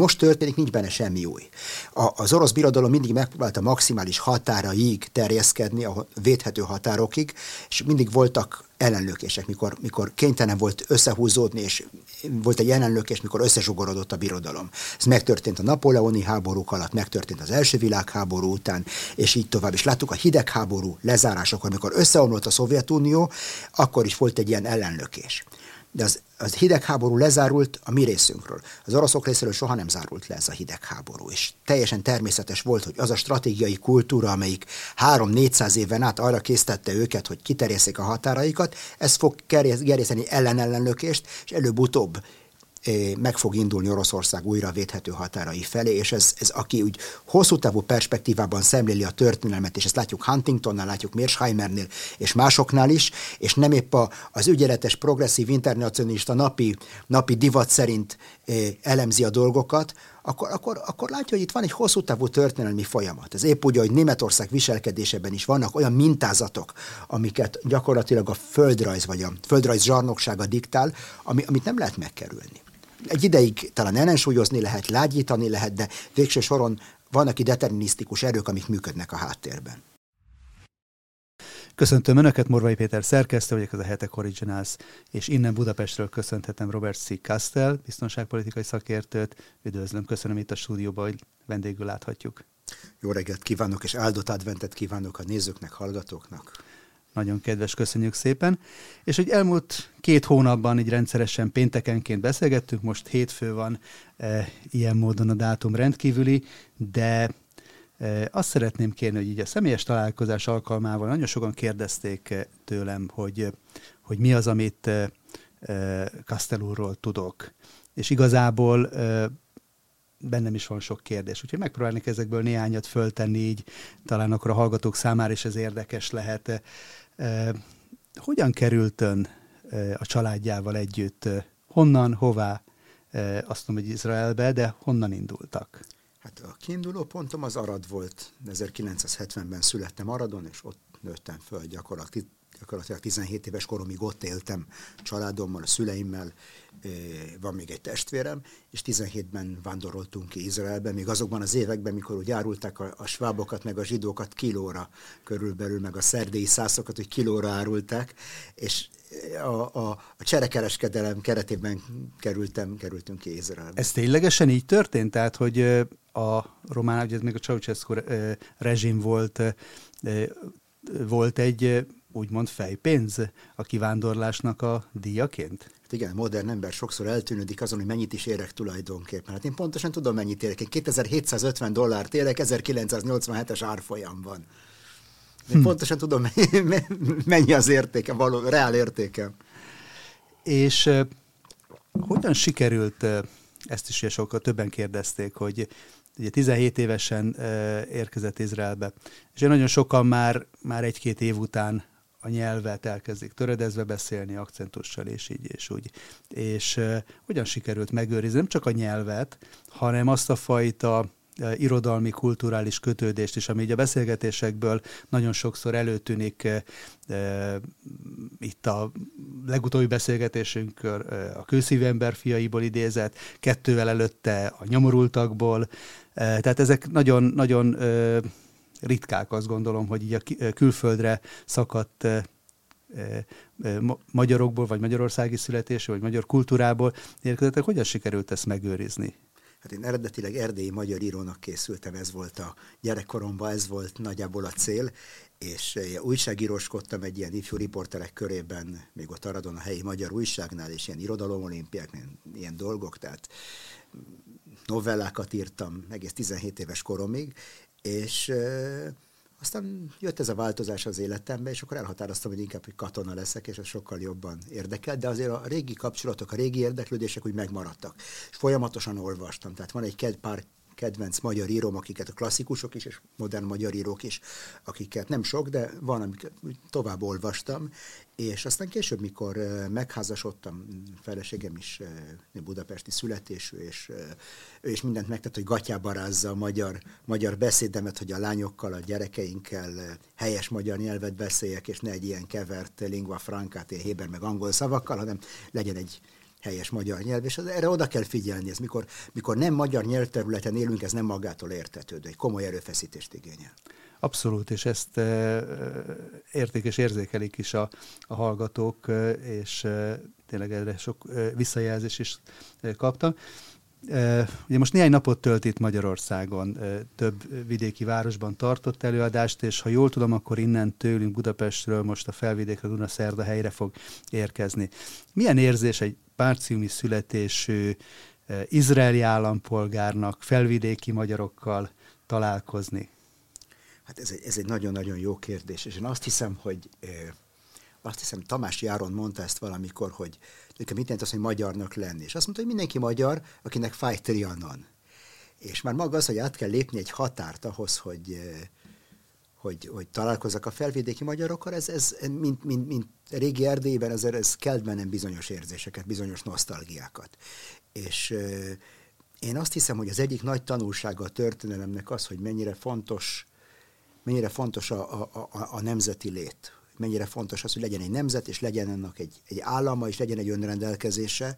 most történik, nincs benne semmi új. A, az orosz birodalom mindig megpróbálta maximális határaig terjeszkedni, a védhető határokig, és mindig voltak ellenlökések, mikor, mikor kénytelen volt összehúzódni, és volt egy ellenlökés, mikor összezsugorodott a birodalom. Ez megtörtént a napoleoni háborúk alatt, megtörtént az első világháború után, és így tovább. És láttuk a hidegháború lezárásakor, amikor összeomlott a Szovjetunió, akkor is volt egy ilyen ellenlökés de az, az hidegháború lezárult a mi részünkről. Az oroszok részéről soha nem zárult le ez a hidegháború, és teljesen természetes volt, hogy az a stratégiai kultúra, amelyik 3-400 éven át arra késztette őket, hogy kiterjesszék a határaikat, ez fog gerjeszteni ellenellenlökést, és előbb-utóbb meg fog indulni Oroszország újra védhető határai felé, és ez, ez aki úgy hosszú távú perspektívában szemléli a történelmet, és ezt látjuk Huntingtonnál, látjuk Mearsheimernél, és másoknál is, és nem épp a, az ügyeletes, progresszív internacionalista napi, napi divat szerint elemzi a dolgokat, akkor, akkor, akkor látja, hogy itt van egy hosszú távú történelmi folyamat. Ez épp úgy, hogy Németország viselkedésében is vannak olyan mintázatok, amiket gyakorlatilag a földrajz vagy a földrajz zsarnoksága diktál, ami, amit nem lehet megkerülni egy ideig talán ellensúlyozni lehet, lágyítani lehet, de végső soron vannak itt determinisztikus erők, amik működnek a háttérben. Köszöntöm Önöket, Morvai Péter szerkesztő vagyok, az a Hetek Originals, és innen Budapestről köszönhetem Robert C. Castell, biztonságpolitikai szakértőt. Üdvözlöm, köszönöm itt a stúdióban, hogy vendégül láthatjuk. Jó reggelt kívánok, és áldott adventet kívánok a nézőknek, hallgatóknak. Nagyon kedves, köszönjük szépen. És hogy elmúlt két hónapban így rendszeresen péntekenként beszélgettünk, most hétfő van e, ilyen módon a dátum rendkívüli, de e, azt szeretném kérni, hogy így a személyes találkozás alkalmával nagyon sokan kérdezték eh, tőlem, hogy, hogy mi az, amit e, Castellúról tudok. És igazából e, bennem is van sok kérdés, úgyhogy megpróbálnék ezekből néhányat föltenni, így talán akkor a hallgatók számára is ez érdekes lehet. Hogyan került ön a családjával együtt? Honnan, hová? Azt mondom, hogy Izraelbe, de honnan indultak? Hát a kiinduló pontom az Arad volt. 1970-ben születtem Aradon, és ott nőttem föl gyakorlatilag, gyakorlatilag 17 éves koromig ott éltem családommal, a szüleimmel, van még egy testvérem, és 17-ben vándoroltunk ki Izraelbe, még azokban az években, mikor úgy árulták a, a svábokat, meg a zsidókat kilóra körülbelül, meg a szerdélyi szászokat, hogy kilóra árulták, és a, a, a cserekereskedelem keretében kerültem, kerültünk ki Izraelbe. Ez ténylegesen így történt? Tehát, hogy a román, ugye ez még a Ceausescu rezsim volt, volt egy úgymond fejpénz a kivándorlásnak a díjaként? Hát igen, modern ember sokszor eltűnődik azon, hogy mennyit is érek tulajdonképpen. Hát én pontosan tudom, mennyit érek. Én 2750 dollárt érek, 1987-es árfolyam van. Én hm. pontosan tudom, mennyi az értéke, való, reál értéke. És uh, hogyan sikerült, uh, ezt is sokkal többen kérdezték, hogy ugye 17 évesen uh, érkezett Izraelbe, és nagyon sokan már, már egy-két év után a nyelvet elkezdik töredezve beszélni, akcentussal és így és úgy. És uh, hogyan sikerült megőrizni nem csak a nyelvet, hanem azt a fajta uh, irodalmi, kulturális kötődést is, ami így a beszélgetésekből nagyon sokszor előtűnik uh, itt a legutóbbi beszélgetésünkkor uh, a kőszívember fiaiból idézett, kettővel előtte a nyomorultakból, tehát ezek nagyon, nagyon uh, ritkák, azt gondolom, hogy így a külföldre szakadt magyarokból, vagy magyarországi születésű, vagy magyar kultúrából érkezettek, hogyan sikerült ezt megőrizni? Hát én eredetileg erdélyi magyar írónak készültem, ez volt a gyerekkoromban, ez volt nagyjából a cél, és újságíróskodtam egy ilyen ifjú riporterek körében, még ott Aradon a helyi magyar újságnál, és ilyen irodalomolimpiák, ilyen, dolgok, tehát novellákat írtam egész 17 éves koromig, és aztán jött ez a változás az életembe, és akkor elhatároztam, hogy inkább hogy katona leszek, és ez sokkal jobban érdekel, de azért a régi kapcsolatok, a régi érdeklődések úgy megmaradtak. És folyamatosan olvastam, tehát van egy pár kedvenc magyar íróm, akiket a klasszikusok is, és modern magyar írók is, akiket nem sok, de van, amiket tovább olvastam, és aztán később, mikor megházasodtam, feleségem is budapesti születésű, és ő is mindent megtett, hogy gatyába rázza a magyar, magyar beszédemet, hogy a lányokkal, a gyerekeinkkel helyes magyar nyelvet beszéljek, és ne egy ilyen kevert lingua francát, ilyen héber meg angol szavakkal, hanem legyen egy helyes magyar nyelv, és erre oda kell figyelni. Ez mikor, mikor nem magyar nyelvterületen élünk, ez nem magától értetődő, egy komoly erőfeszítést igényel. Abszolút, és ezt e, érték és érzékelik is a, a hallgatók, e, és e, tényleg erre sok visszajelzés is kaptam. Ugye most néhány napot tölt itt Magyarországon, több vidéki városban tartott előadást, és ha jól tudom, akkor innen tőlünk Budapestről most a felvidékre Dunaszerda helyre fog érkezni. Milyen érzés egy párciumi születésű izraeli állampolgárnak felvidéki magyarokkal találkozni? Hát ez egy, ez egy nagyon-nagyon jó kérdés, és én azt hiszem, hogy azt hiszem Tamás Járon mondta ezt valamikor, hogy nekem mit jelent az, hogy magyarnak lenni. És azt mondta, hogy mindenki magyar, akinek fáj trianon. És már maga az, hogy át kell lépni egy határt ahhoz, hogy, hogy, hogy találkozzak a felvidéki magyarokkal, ez, ez mint, mint, mint régi Erdélyben, ez, ez kelt bennem bizonyos érzéseket, bizonyos nosztalgiákat. És én azt hiszem, hogy az egyik nagy tanulsága a történelemnek az, hogy mennyire fontos mennyire fontos a, a, a, a nemzeti lét, mennyire fontos az, hogy legyen egy nemzet, és legyen ennek egy, egy állama, és legyen egy önrendelkezése,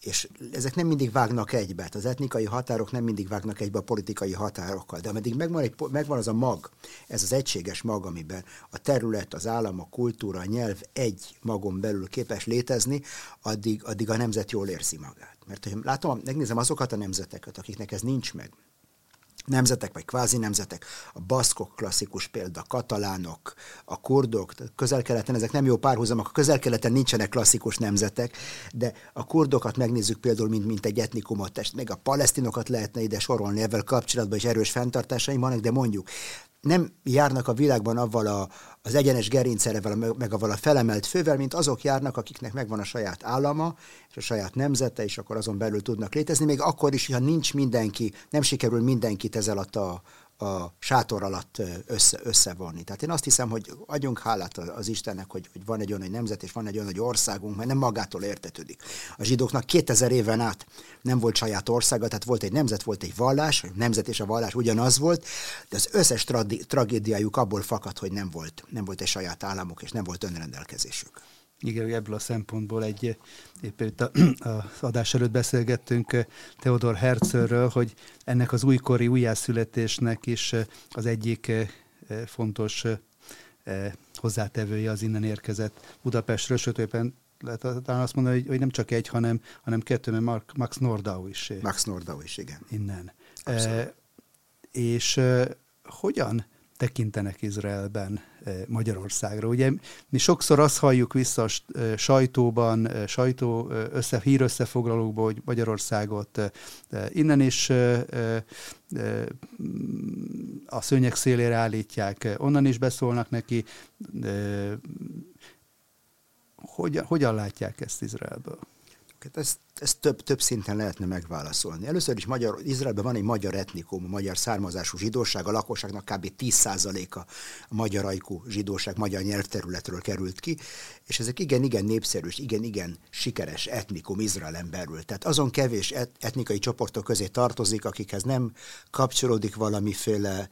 és ezek nem mindig vágnak egybe. Hát az etnikai határok nem mindig vágnak egybe a politikai határokkal, de ameddig megvan, egy, megvan az a mag, ez az egységes mag, amiben a terület, az állam, a kultúra, a nyelv egy magon belül képes létezni, addig, addig a nemzet jól érzi magát. Mert hogy látom, megnézem azokat a nemzeteket, akiknek ez nincs meg, nemzetek, vagy kvázi nemzetek, a baszkok klasszikus példa, a katalánok, a kurdok, közel-keleten, ezek nem jó párhuzamok, a közel-keleten nincsenek klasszikus nemzetek, de a kurdokat megnézzük például, mint, mint egy etnikumot, meg a palesztinokat lehetne ide sorolni, ezzel kapcsolatban is erős fenntartásaim vannak, de mondjuk nem járnak a világban avval a, az egyenes gerincszerevel, meg avval a felemelt fővel, mint azok járnak, akiknek megvan a saját állama, és a saját nemzete, és akkor azon belül tudnak létezni, még akkor is, ha nincs mindenki, nem sikerül mindenkit alatt a, a sátor alatt össze, összevonni. Tehát én azt hiszem, hogy adjunk hálát az Istennek, hogy, hogy van egy olyan nemzet, és van egy olyan nagy országunk, mert nem magától értetődik. A zsidóknak 2000 éven át nem volt saját országa, tehát volt egy nemzet, volt egy vallás, a nemzet és a vallás ugyanaz volt, de az összes tragédiájuk abból fakad, hogy nem volt, nem volt egy saját államuk, és nem volt önrendelkezésük. Igen, ebből a szempontból egy, éppen itt a, az adás előtt beszélgettünk eh, Theodor Herzlről, hogy ennek az újkori újjászületésnek is eh, az egyik eh, fontos hozzátevője az innen érkezett Budapestről, sőt, éppen lehet talán azt mondani, hogy, hogy nem csak egy, hanem, hanem kettő, mert Mark, Max Nordau is. Max Nordau is, igen. Innen. E, és e, hogyan tekintenek Izraelben Magyarországra. Ugye mi sokszor azt halljuk vissza a sajtóban, sajtó össze, hírösszefoglalókban, hogy Magyarországot innen is a szőnyek szélére állítják, onnan is beszólnak neki. Hogyan, hogyan látják ezt Izraelből? Hát ezt, ezt több, több szinten lehetne megválaszolni. Először is Magyar, Izraelben van egy magyar etnikum, magyar származású zsidóság, a lakosságnak kb. 10%-a a magyar ajkú zsidóság, magyar nyelvterületről került ki, és ezek igen-igen népszerű, igen-igen sikeres etnikum Izraelen belül. Tehát azon kevés et, etnikai csoportok közé tartozik, akikhez nem kapcsolódik valamiféle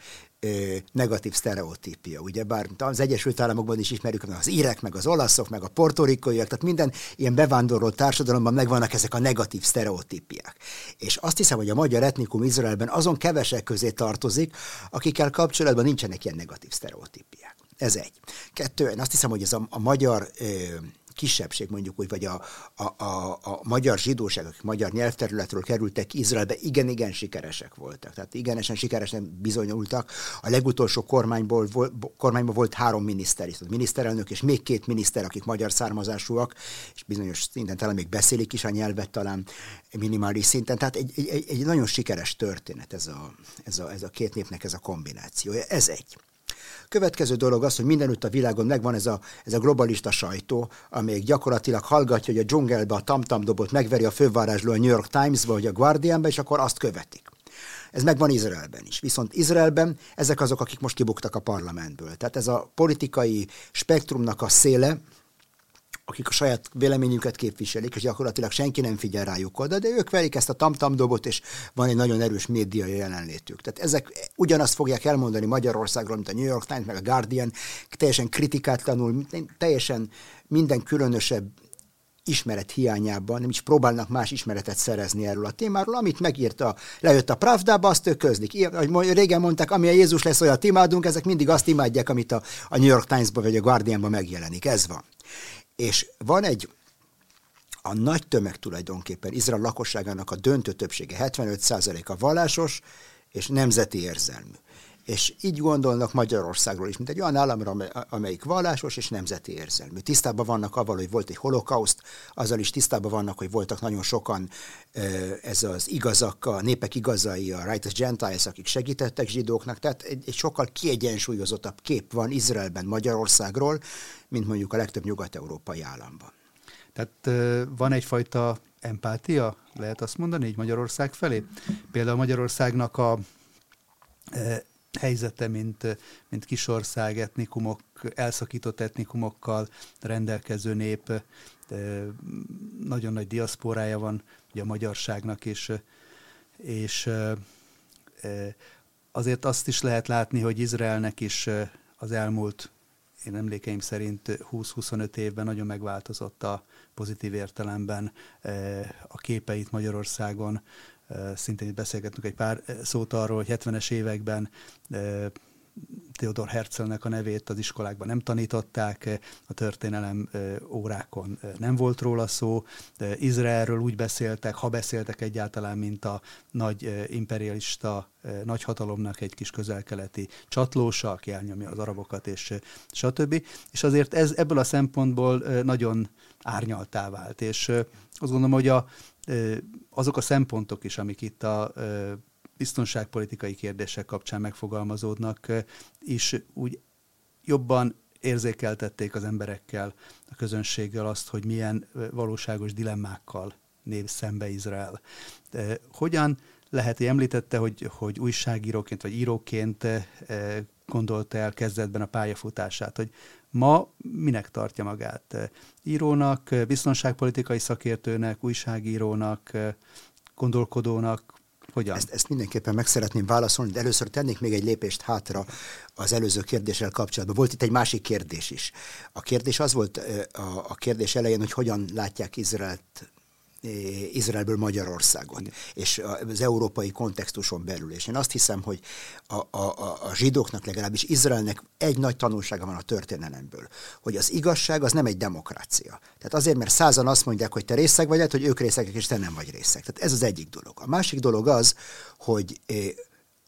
negatív sztereotípia. Ugye bár az Egyesült Államokban is ismerjük, meg az írek, meg az olaszok, meg a portorikaiak, tehát minden ilyen bevándorló társadalomban megvannak ezek a negatív sztereotípiák. És azt hiszem, hogy a magyar etnikum Izraelben azon kevesek közé tartozik, akikkel kapcsolatban nincsenek ilyen negatív sztereotípiák. Ez egy. Kettő, én azt hiszem, hogy ez a, a magyar ö, kisebbség, mondjuk úgy, vagy a, a, a, a magyar zsidóság, akik magyar nyelvterületről kerültek Izraelbe, igen-igen sikeresek voltak. Tehát igenesen sikeresen bizonyultak. A legutolsó kormányból, volt, kormányban volt három miniszter is, a miniszterelnök és még két miniszter, akik magyar származásúak, és bizonyos szinten talán még beszélik is a nyelvet, talán minimális szinten. Tehát egy, egy, egy nagyon sikeres történet ez a, ez, a, ez a két népnek ez a kombinációja. Ez egy. Következő dolog az, hogy mindenütt a világon megvan ez a, ez a globalista sajtó, amelyik gyakorlatilag hallgatja, hogy a dzsungelbe a tamtam dobot megveri a fővárásról a New York Times-ba vagy a Guardianbe, és akkor azt követik. Ez megvan Izraelben is. Viszont Izraelben ezek azok, akik most kibuktak a parlamentből. Tehát ez a politikai spektrumnak a széle, akik a saját véleményüket képviselik, és gyakorlatilag senki nem figyel rájuk oda, de ők verik ezt a tamtam dobot, és van egy nagyon erős médiai jelenlétük. Tehát ezek ugyanazt fogják elmondani Magyarországról, mint a New York Times, meg a Guardian, teljesen kritikátlanul, teljesen minden különösebb ismeret hiányában nem is próbálnak más ismeretet szerezni erről a témáról, amit megírta, lejött a Pravdába, azt ők közlik. Ahogy régen mondták, ami a Jézus lesz, olyat imádunk, ezek mindig azt imádják, amit a, a New York Times-ban vagy a Guardianban megjelenik. Ez van. És van egy, a nagy tömeg tulajdonképpen, Izrael lakosságának a döntő többsége, 75%-a vallásos és nemzeti érzelmű és így gondolnak Magyarországról is, mint egy olyan államra, amelyik vallásos és nemzeti érzelmű. Tisztában vannak avval, hogy volt egy holokauszt, azzal is tisztában vannak, hogy voltak nagyon sokan ez az igazak, a népek igazai, a Righteous Gentiles, akik segítettek zsidóknak, tehát egy, egy sokkal kiegyensúlyozottabb kép van Izraelben Magyarországról, mint mondjuk a legtöbb nyugat-európai államban. Tehát van egyfajta empátia, lehet azt mondani, így Magyarország felé? Például Magyarországnak a helyzete, mint, mint kisország, etnikumok, elszakított etnikumokkal rendelkező nép, nagyon nagy diaszporája van ugye a magyarságnak, és, és azért azt is lehet látni, hogy Izraelnek is az elmúlt, én emlékeim szerint 20-25 évben nagyon megváltozott a pozitív értelemben a képeit Magyarországon, szintén itt beszélgettünk egy pár szót arról, hogy 70-es években Theodor Herzlnek a nevét az iskolákban nem tanították, a történelem órákon nem volt róla szó. Izraelről úgy beszéltek, ha beszéltek egyáltalán, mint a nagy imperialista nagyhatalomnak egy kis közelkeleti csatlósa, aki elnyomja az arabokat, és stb. És azért ez ebből a szempontból nagyon árnyaltá vált, és azt gondolom, hogy a, azok a szempontok is, amik itt a biztonságpolitikai kérdések kapcsán megfogalmazódnak, is úgy jobban érzékeltették az emberekkel, a közönséggel azt, hogy milyen valóságos dilemmákkal néz szembe Izrael. Hogyan lehet, hogy említette, hogy, hogy újságíróként vagy íróként gondolta el kezdetben a pályafutását, hogy ma minek tartja magát? Írónak, biztonságpolitikai szakértőnek, újságírónak, gondolkodónak, hogyan? Ezt, ezt mindenképpen meg szeretném válaszolni, de először tennék még egy lépést hátra az előző kérdéssel kapcsolatban. Volt itt egy másik kérdés is. A kérdés az volt a, a kérdés elején, hogy hogyan látják Izraelt Izraelből Magyarországon, és az európai kontextuson belül. És én azt hiszem, hogy a, a, a zsidóknak legalábbis Izraelnek egy nagy tanulsága van a történelemből, hogy az igazság az nem egy demokrácia. Tehát azért, mert százan azt mondják, hogy te részeg vagy, hogy ők részegek, és te nem vagy részeg. Tehát ez az egyik dolog. A másik dolog az, hogy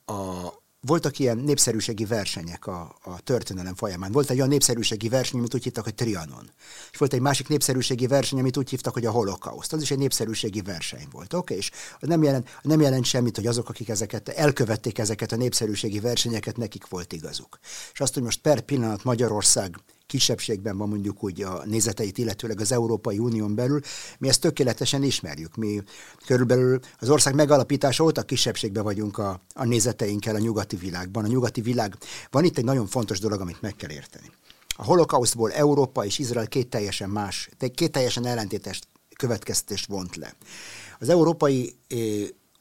a, voltak ilyen népszerűségi versenyek a, a történelem folyamán. Volt egy olyan népszerűségi verseny, amit úgy hívtak, hogy Trianon. És volt egy másik népszerűségi verseny, amit úgy hívtak, hogy a holokauszt. Az is egy népszerűségi verseny volt. Oké, okay? és nem jelent, nem jelent semmit, hogy azok, akik ezeket elkövették ezeket a népszerűségi versenyeket, nekik volt igazuk. És azt, hogy most per pillanat Magyarország kisebbségben van mondjuk úgy a nézeteit, illetőleg az Európai Unión belül, mi ezt tökéletesen ismerjük. Mi körülbelül az ország megalapítása óta kisebbségben vagyunk a, a nézeteinkkel a nyugati világban. A nyugati világ, van itt egy nagyon fontos dolog, amit meg kell érteni. A holokausztból Európa és Izrael két teljesen más, két teljesen ellentétes következtetést vont le. Az európai eh,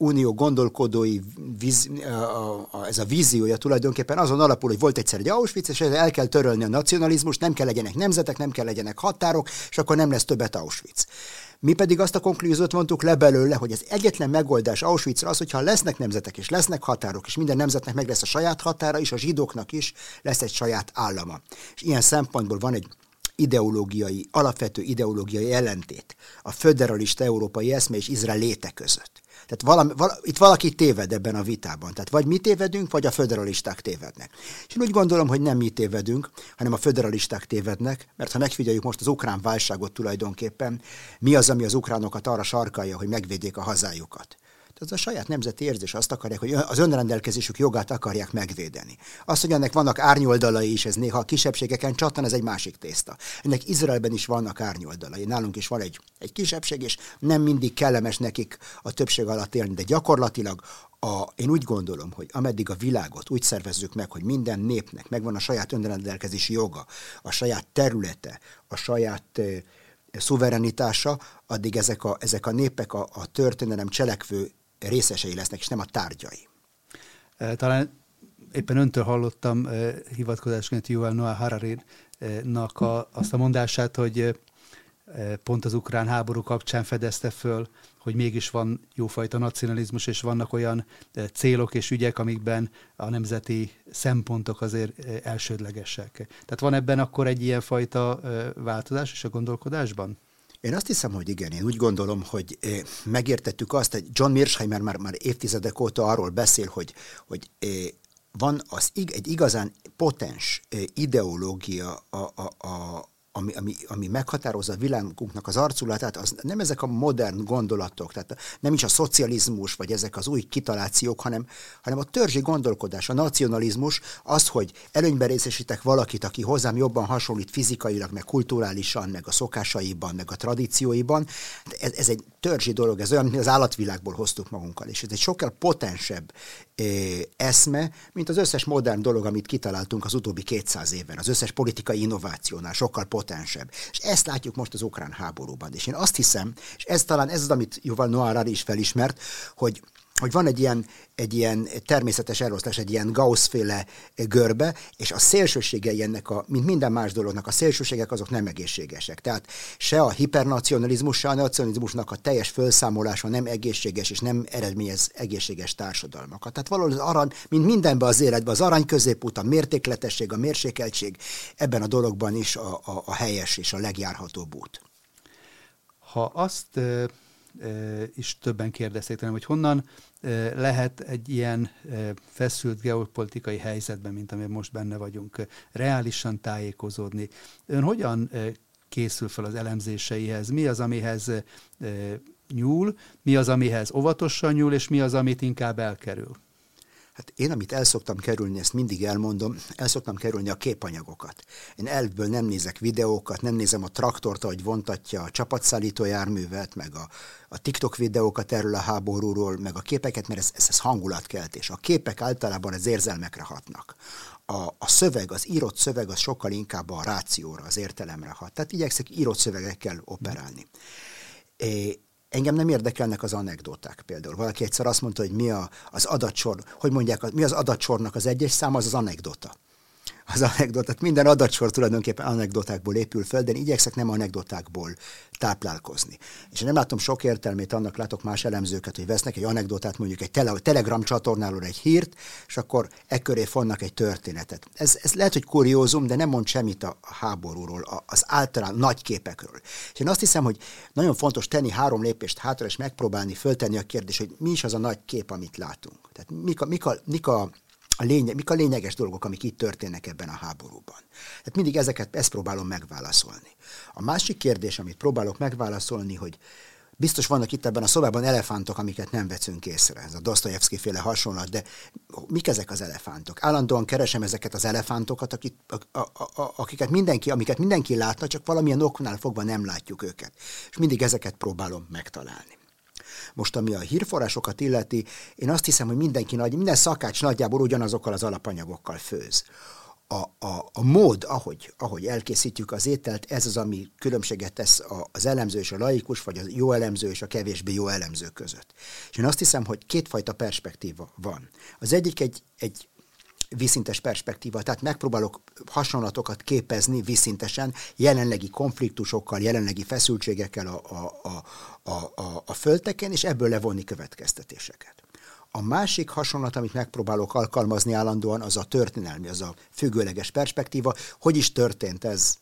unió gondolkodói, víz, ez a víziója tulajdonképpen azon alapul, hogy volt egyszer egy Auschwitz, és el kell törölni a nacionalizmus, nem kell legyenek nemzetek, nem kell legyenek határok, és akkor nem lesz többet Auschwitz. Mi pedig azt a konklúziót vontuk le belőle, hogy az egyetlen megoldás Auschwitzra az, hogyha lesznek nemzetek és lesznek határok, és minden nemzetnek meg lesz a saját határa, és a zsidóknak is lesz egy saját állama. És ilyen szempontból van egy ideológiai, alapvető ideológiai ellentét a föderalista európai eszme és Izrael léte között. Tehát valami, val, itt valaki téved ebben a vitában. Tehát vagy mi tévedünk, vagy a föderalisták tévednek. És én úgy gondolom, hogy nem mi tévedünk, hanem a föderalisták tévednek, mert ha megfigyeljük most az ukrán válságot tulajdonképpen, mi az, ami az ukránokat arra sarkalja, hogy megvédjék a hazájukat az a saját nemzeti érzés, azt akarják, hogy az önrendelkezésük jogát akarják megvédeni. Azt, hogy ennek vannak árnyoldalai is, ez néha a kisebbségeken csattan, ez egy másik tészta. Ennek Izraelben is vannak árnyoldalai. Nálunk is van egy, egy kisebbség, és nem mindig kellemes nekik a többség alatt élni, de gyakorlatilag a, én úgy gondolom, hogy ameddig a világot úgy szervezzük meg, hogy minden népnek megvan a saját önrendelkezési joga, a saját területe, a saját eh, szuverenitása, addig ezek a, ezek a népek a, a történelem cselekvő részesei lesznek, és nem a tárgyai. Talán éppen öntől hallottam hivatkozásként Yuval Noah Harari-nak a, azt a mondását, hogy pont az ukrán háború kapcsán fedezte föl, hogy mégis van jófajta nacionalizmus, és vannak olyan célok és ügyek, amikben a nemzeti szempontok azért elsődlegesek. Tehát van ebben akkor egy ilyen fajta változás is a gondolkodásban? Én azt hiszem, hogy igen, én úgy gondolom, hogy megértettük azt, hogy John Mearsheimer már, már évtizedek óta arról beszél, hogy, hogy van az, egy igazán potens ideológia a, a, a, ami, ami, ami meghatározza a világunknak az arculatát, az nem ezek a modern gondolatok, tehát nem is a szocializmus, vagy ezek az új kitalációk, hanem, hanem a törzsi gondolkodás, a nacionalizmus, az, hogy előnyben részesítek valakit, aki hozzám jobban hasonlít fizikailag, meg kulturálisan, meg a szokásaiban, meg a tradícióiban. Ez, ez egy törzsi dolog, ez olyan, mint az állatvilágból hoztuk magunkkal, és ez egy sokkal potensebb eszme, mint az összes modern dolog, amit kitaláltunk az utóbbi 200 évben, az összes politikai innovációnál sokkal potensebb. És ezt látjuk most az ukrán háborúban. És én azt hiszem, és ez talán ez az, amit Yuval Noah is felismert, hogy hogy van egy ilyen, egy ilyen természetes elosztás, egy ilyen Gauss-féle görbe, és a szélsőségei ennek, a, mint minden más dolognak, a szélsőségek azok nem egészségesek. Tehát se a hipernacionalizmus, se a nacionalizmusnak a teljes felszámolása nem egészséges, és nem eredményez egészséges társadalmakat. Tehát valahol az arany, mint mindenben az életben, az arany középút, a mértékletesség, a mérsékeltség, ebben a dologban is a, a, a helyes és a legjárhatóbb út. Ha azt is többen kérdezték hogy honnan lehet egy ilyen feszült geopolitikai helyzetben, mint amiben most benne vagyunk, reálisan tájékozódni. Ön hogyan készül fel az elemzéseihez? Mi az, amihez nyúl, mi az, amihez óvatosan nyúl, és mi az, amit inkább elkerül? Hát én, amit el szoktam kerülni, ezt mindig elmondom, el szoktam kerülni a képanyagokat. Én elvből nem nézek videókat, nem nézem a traktort, ahogy vontatja a csapatszállító járművet, meg a, a TikTok videókat erről a háborúról, meg a képeket, mert ez, ez, ez hangulatkeltés. A képek általában az érzelmekre hatnak. A, a szöveg, az írott szöveg az sokkal inkább a rációra, az értelemre hat. Tehát igyekszek írott szövegekkel operálni. É, Engem nem érdekelnek az anekdoták például. Valaki egyszer azt mondta, hogy mi a, az adatsor, hogy mondják, mi az adatsornak az egyes szám, az az anekdota az anekdotát. Minden adatsor tulajdonképpen anekdotákból épül föl, de igyekszek nem anekdotákból táplálkozni. És nem látom sok értelmét, annak látok más elemzőket, hogy vesznek egy anekdotát, mondjuk egy tele, Telegram csatornáról egy hírt, és akkor ekköré fonnak egy történetet. Ez, ez lehet, hogy kuriózum, de nem mond semmit a háborúról, az általán nagy képekről. És én azt hiszem, hogy nagyon fontos tenni három lépést hátra, és megpróbálni föltenni a kérdést, hogy mi is az a nagy kép, amit látunk. Tehát mik a, mik a, mik a a lényeg, mik a lényeges dolgok, amik itt történnek ebben a háborúban. Tehát mindig ezeket, ezt próbálom megválaszolni. A másik kérdés, amit próbálok megválaszolni, hogy biztos vannak itt ebben a szobában elefántok, amiket nem veszünk észre. Ez a Dostoyevsky féle hasonlat, de mik ezek az elefántok? Állandóan keresem ezeket az elefántokat, akik, a, a, a, akiket mindenki, amiket mindenki látna, csak valamilyen oknál fogva nem látjuk őket. És mindig ezeket próbálom megtalálni. Most ami a hírforrásokat illeti, én azt hiszem, hogy mindenki nagy, minden szakács nagyjából ugyanazokkal az alapanyagokkal főz. A, a, a mód, ahogy, ahogy elkészítjük az ételt, ez az, ami különbséget tesz az elemző és a laikus, vagy a jó elemző és a kevésbé jó elemző között. És én azt hiszem, hogy kétfajta perspektíva van. Az egyik egy, egy viszintes perspektíva, tehát megpróbálok hasonlatokat képezni viszintesen jelenlegi konfliktusokkal, jelenlegi feszültségekkel a, a, a, a, a, a földteken, és ebből levonni következtetéseket. A másik hasonlat, amit megpróbálok alkalmazni állandóan, az a történelmi, az a függőleges perspektíva. Hogy is történt ez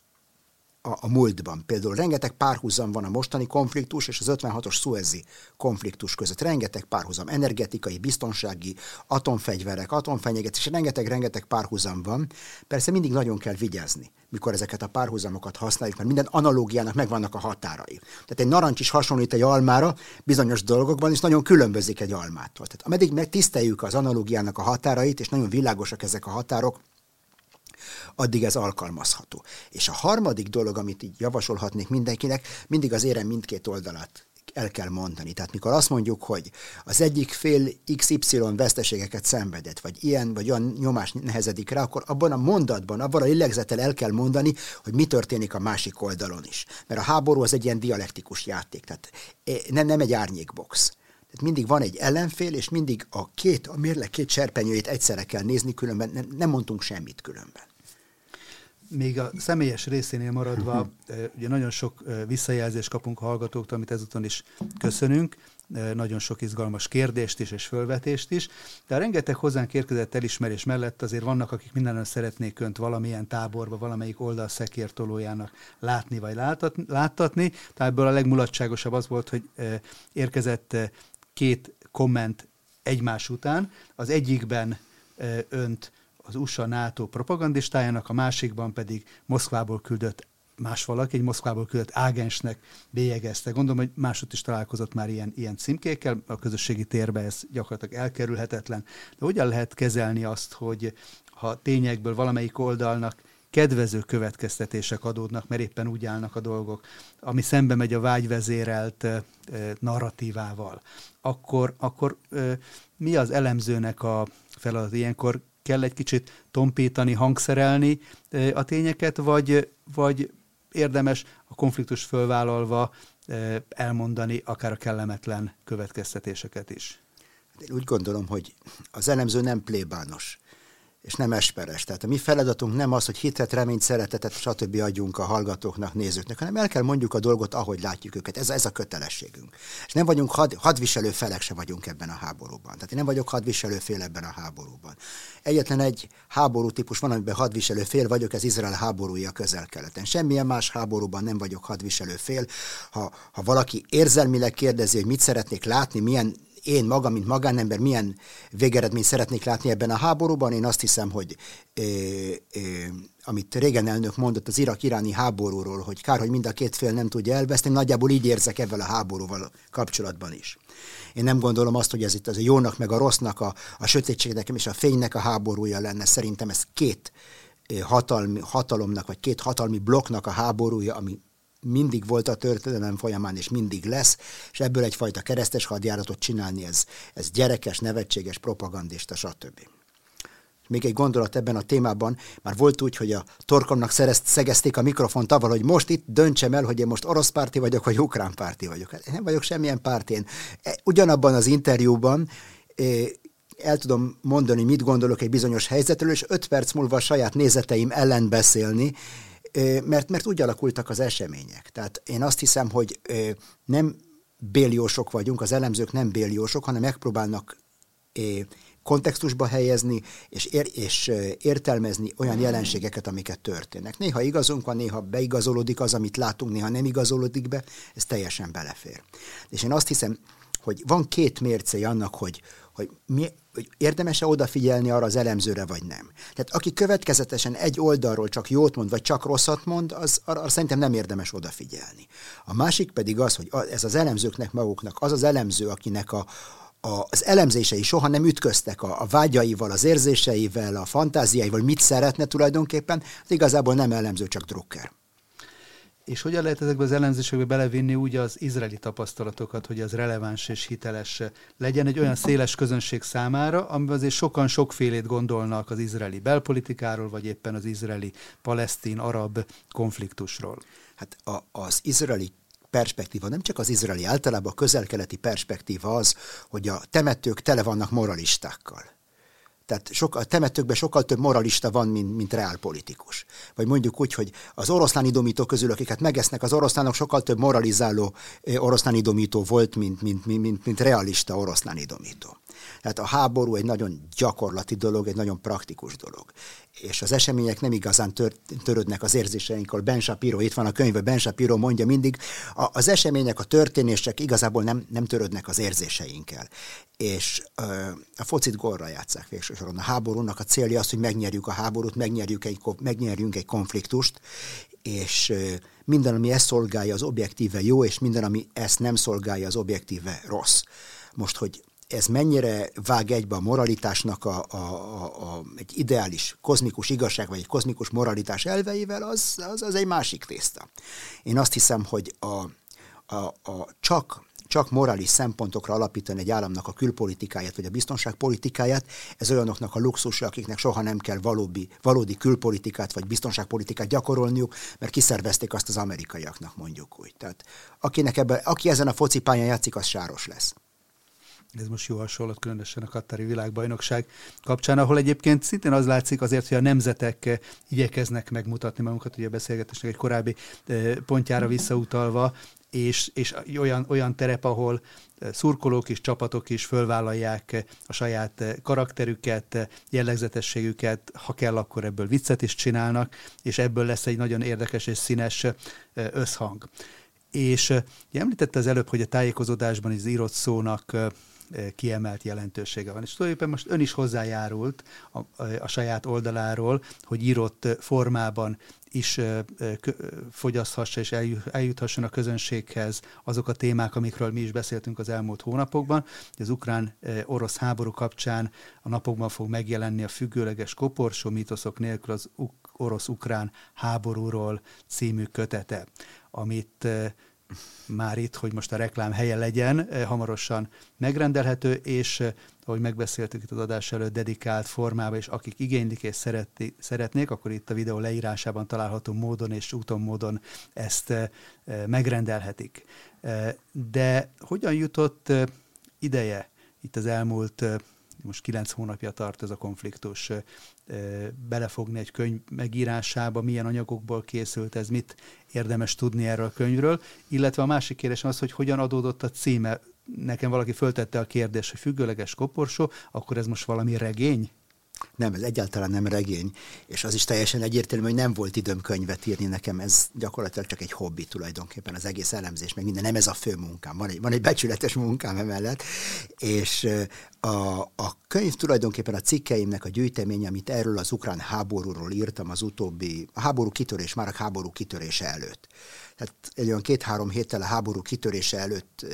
a, a múltban. Például rengeteg párhuzam van a mostani konfliktus és az 56-os szuezi konfliktus között. Rengeteg párhuzam, energetikai, biztonsági, atomfegyverek, atomfenyegetés, rengeteg-rengeteg párhuzam van. Persze mindig nagyon kell vigyázni, mikor ezeket a párhuzamokat használjuk, mert minden analógiának megvannak a határai. Tehát egy narancs is hasonlít egy almára bizonyos dolgokban, és nagyon különbözik egy almától. Tehát ameddig megtiszteljük az analógiának a határait, és nagyon világosak ezek a határok, addig ez alkalmazható. És a harmadik dolog, amit így javasolhatnék mindenkinek, mindig az érem mindkét oldalát el kell mondani. Tehát mikor azt mondjuk, hogy az egyik fél XY veszteségeket szenvedett, vagy ilyen vagy olyan nyomás nehezedik rá, akkor abban a mondatban, abban a lélegzettel el kell mondani, hogy mi történik a másik oldalon is. Mert a háború az egy ilyen dialektikus játék, tehát eh, nem, nem egy árnyékbox. Tehát mindig van egy ellenfél, és mindig a két, a mérleg két serpenyőjét egyszerre kell nézni, különben nem, nem mondtunk semmit különben. Még a személyes részénél maradva, ugye nagyon sok visszajelzést kapunk a hallgatóktól, amit ezúton is köszönünk, nagyon sok izgalmas kérdést is és fölvetést is, de rengeteg hozzánk érkezett elismerés mellett azért vannak, akik mindenben szeretnék önt valamilyen táborba, valamelyik oldal szekértolójának látni vagy láttatni. Tehát ebből a legmulatságosabb az volt, hogy érkezett két komment egymás után. Az egyikben önt az USA NATO propagandistájának, a másikban pedig Moszkvából küldött más valaki, egy Moszkvából küldött ágensnek bélyegezte. Gondolom, hogy másod is találkozott már ilyen, ilyen címkékkel, a közösségi térbe ez gyakorlatilag elkerülhetetlen. De hogyan lehet kezelni azt, hogy ha tényekből valamelyik oldalnak kedvező következtetések adódnak, mert éppen úgy állnak a dolgok, ami szembe megy a vágyvezérelt e, narratívával, akkor, akkor e, mi az elemzőnek a feladat? Ilyenkor kell egy kicsit tompítani, hangszerelni a tényeket, vagy, vagy érdemes a konfliktus fölvállalva elmondani akár a kellemetlen következtetéseket is? Én úgy gondolom, hogy az elemző nem plébános és nem esperes. Tehát a mi feladatunk nem az, hogy hitet, reményt, szeretetet, stb. adjunk a hallgatóknak, nézőknek, hanem el kell mondjuk a dolgot, ahogy látjuk őket. Ez, ez a kötelességünk. És nem vagyunk had, hadviselő felek se vagyunk ebben a háborúban. Tehát én nem vagyok hadviselő fél ebben a háborúban. Egyetlen egy háború típus van, amiben hadviselő fél vagyok, ez Izrael háborúja közel-keleten. Semmilyen más háborúban nem vagyok hadviselő fél. Ha, ha valaki érzelmileg kérdezi, hogy mit szeretnék látni, milyen én magam, mint magánember milyen végeredményt szeretnék látni ebben a háborúban. Én azt hiszem, hogy ö, ö, amit régen elnök mondott az irak-iráni háborúról, hogy kár, hogy mind a két fél nem tudja elveszni, nagyjából így érzek ebben a háborúval kapcsolatban is. Én nem gondolom azt, hogy ez itt az a jónak meg a rossznak, a, a sötétségnek és a fénynek a háborúja lenne. Szerintem ez két hatalmi, hatalomnak, vagy két hatalmi blokknak a háborúja, ami mindig volt a történelem folyamán, és mindig lesz, és ebből egyfajta keresztes hadjáratot csinálni, ez, ez gyerekes, nevetséges, propagandista, stb. Még egy gondolat ebben a témában, már volt úgy, hogy a torkomnak szerezt, szegezték a mikrofont avval, hogy most itt döntsem el, hogy én most orosz párti vagyok, vagy ukrán párti vagyok. Hát én nem vagyok semmilyen pártén. E, ugyanabban az interjúban e, el tudom mondani, mit gondolok egy bizonyos helyzetről, és öt perc múlva a saját nézeteim ellen beszélni, mert, mert úgy alakultak az események. Tehát én azt hiszem, hogy nem béliósok vagyunk, az elemzők nem béliósok, hanem megpróbálnak kontextusba helyezni, és, ér, és értelmezni olyan jelenségeket, amiket történnek. Néha igazunk van, néha beigazolódik az, amit látunk, néha nem igazolódik be, ez teljesen belefér. És én azt hiszem, hogy van két mércé annak, hogy, hogy, mi, hogy érdemes-e odafigyelni arra az elemzőre, vagy nem. Tehát aki következetesen egy oldalról csak jót mond, vagy csak rosszat mond, az arra szerintem nem érdemes odafigyelni. A másik pedig az, hogy ez az elemzőknek maguknak, az az elemző, akinek a, a, az elemzései soha nem ütköztek a, a vágyaival, az érzéseivel, a fantáziáival, mit szeretne tulajdonképpen, az igazából nem elemző, csak drukker. És hogyan lehet ezekbe az elemzésekbe belevinni úgy az izraeli tapasztalatokat, hogy az releváns és hiteles legyen egy olyan széles közönség számára, amiben azért sokan sokfélét gondolnak az izraeli belpolitikáról, vagy éppen az izraeli palesztin-arab konfliktusról? Hát a, az izraeli perspektíva, nem csak az izraeli, általában a közel-keleti perspektíva az, hogy a temetők tele vannak moralistákkal tehát sok, a temetőkben sokkal több moralista van, mint, mint reálpolitikus. Vagy mondjuk úgy, hogy az oroszlán idomítók közül, akiket megesznek, az oroszlánok sokkal több moralizáló oroszlán idomító volt, mint, mint, mint, mint, mint realista oroszlán idomító. Tehát a háború egy nagyon gyakorlati dolog, egy nagyon praktikus dolog. És az események nem igazán tör, törődnek az érzéseinkkel. Ben Shapiro, itt van a könyve, Ben Shapiro mondja mindig, a, az események, a történések igazából nem, nem törődnek az érzéseinkkel. És ö, a focit gólra játszák végsősoron. A háborúnak a célja az, hogy megnyerjük a háborút, megnyerjük egy, megnyerjünk egy konfliktust, és minden, ami ezt szolgálja, az objektíve jó, és minden, ami ezt nem szolgálja, az objektíve rossz. Most, hogy ez mennyire vág egybe a moralitásnak a, a, a, a, egy ideális kozmikus igazság, vagy egy kozmikus moralitás elveivel, az, az, az egy másik tészta. Én azt hiszem, hogy a, a, a csak csak morális szempontokra alapítani egy államnak a külpolitikáját, vagy a biztonságpolitikáját, ez olyanoknak a luxusa, akiknek soha nem kell valódi, valódi külpolitikát, vagy biztonságpolitikát gyakorolniuk, mert kiszervezték azt az amerikaiaknak, mondjuk úgy. Tehát akinek ebbe, aki ezen a focipályán játszik, az sáros lesz. Ez most jó hasonlat, különösen a Kattari világbajnokság kapcsán, ahol egyébként szintén az látszik azért, hogy a nemzetek igyekeznek megmutatni magukat, ugye a beszélgetésnek egy korábbi pontjára visszautalva, és, és olyan, olyan terep, ahol szurkolók és csapatok is fölvállalják a saját karakterüket, jellegzetességüket, ha kell, akkor ebből viccet is csinálnak, és ebből lesz egy nagyon érdekes és színes összhang. És említette az előbb, hogy a tájékozódásban az írott szónak kiemelt jelentősége van. És tulajdonképpen most ön is hozzájárult a, a saját oldaláról, hogy írott formában is fogyaszthassa és eljuthasson a közönséghez azok a témák, amikről mi is beszéltünk az elmúlt hónapokban. Az ukrán-orosz háború kapcsán a napokban fog megjelenni a függőleges koporsó mítoszok nélkül az orosz-ukrán háborúról című kötete, amit már itt, hogy most a reklám helye legyen, hamarosan megrendelhető, és ahogy megbeszéltük itt az adás előtt, dedikált formában, és akik igénylik és szeretni, szeretnék, akkor itt a videó leírásában található módon és úton módon ezt eh, megrendelhetik. De hogyan jutott ideje itt az elmúlt most kilenc hónapja tart ez a konfliktus, belefogni egy könyv megírásába, milyen anyagokból készült ez, mit érdemes tudni erről a könyvről, illetve a másik kérdés az, hogy hogyan adódott a címe. Nekem valaki föltette a kérdést, hogy függőleges koporsó, akkor ez most valami regény? Nem, ez egyáltalán nem regény, és az is teljesen egyértelmű, hogy nem volt időm könyvet írni nekem, ez gyakorlatilag csak egy hobbi tulajdonképpen, az egész elemzés, meg minden, nem ez a fő munkám, van egy, van egy becsületes munkám emellett, és a, a könyv tulajdonképpen a cikkeimnek a gyűjteménye, amit erről az ukrán háborúról írtam az utóbbi, a háború kitörés, már a háború kitörése előtt. Tehát egy olyan két-három héttel a háború kitörése előtt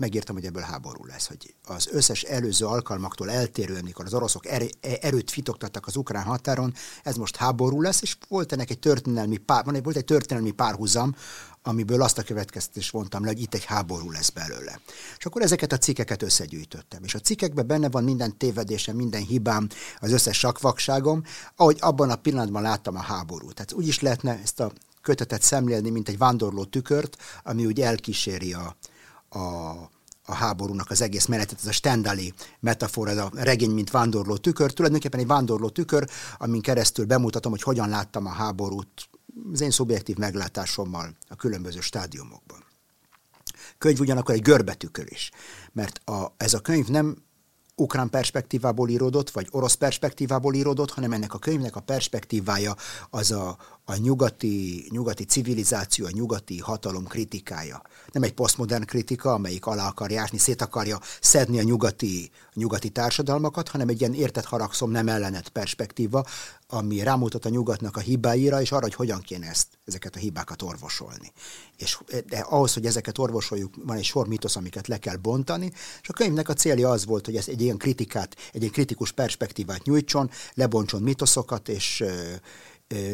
megírtam, hogy ebből háború lesz, hogy az összes előző alkalmaktól eltérően, mikor az oroszok er- erőt fitoktattak az ukrán határon, ez most háború lesz, és volt ennek egy történelmi pár, van egy, volt egy történelmi párhuzam, amiből azt a következtetést vontam le, hogy itt egy háború lesz belőle. És akkor ezeket a cikkeket összegyűjtöttem. És a cikkekben benne van minden tévedésem, minden hibám, az összes sakvakságom, ahogy abban a pillanatban láttam a háborút. Tehát úgy is lehetne ezt a kötetet szemlélni, mint egy vándorló tükört, ami úgy elkíséri a, a, a háborúnak az egész menetet, ez a Stendali metafora, ez a regény, mint vándorló tükör, tulajdonképpen egy vándorló tükör, amin keresztül bemutatom, hogy hogyan láttam a háborút az én szubjektív meglátásommal a különböző stádiumokban. Könyv ugyanakkor egy görbetükör is, mert a, ez a könyv nem ukrán perspektívából íródott, vagy orosz perspektívából íródott, hanem ennek a könyvnek a perspektívája az a, a nyugati, nyugati civilizáció, a nyugati hatalom kritikája. Nem egy posztmodern kritika, amelyik alá akar jásni, szét akarja szedni a nyugati, nyugati társadalmakat, hanem egy ilyen értett haragszom nem ellenet perspektíva, ami rámutat a nyugatnak a hibáira, és arra, hogy hogyan kéne ezt, ezeket a hibákat orvosolni. És de ahhoz, hogy ezeket orvosoljuk, van egy sor mitosz, amiket le kell bontani, és a könyvnek a célja az volt, hogy ez egy ilyen kritikát, egy ilyen kritikus perspektívát nyújtson, lebontson mitoszokat, és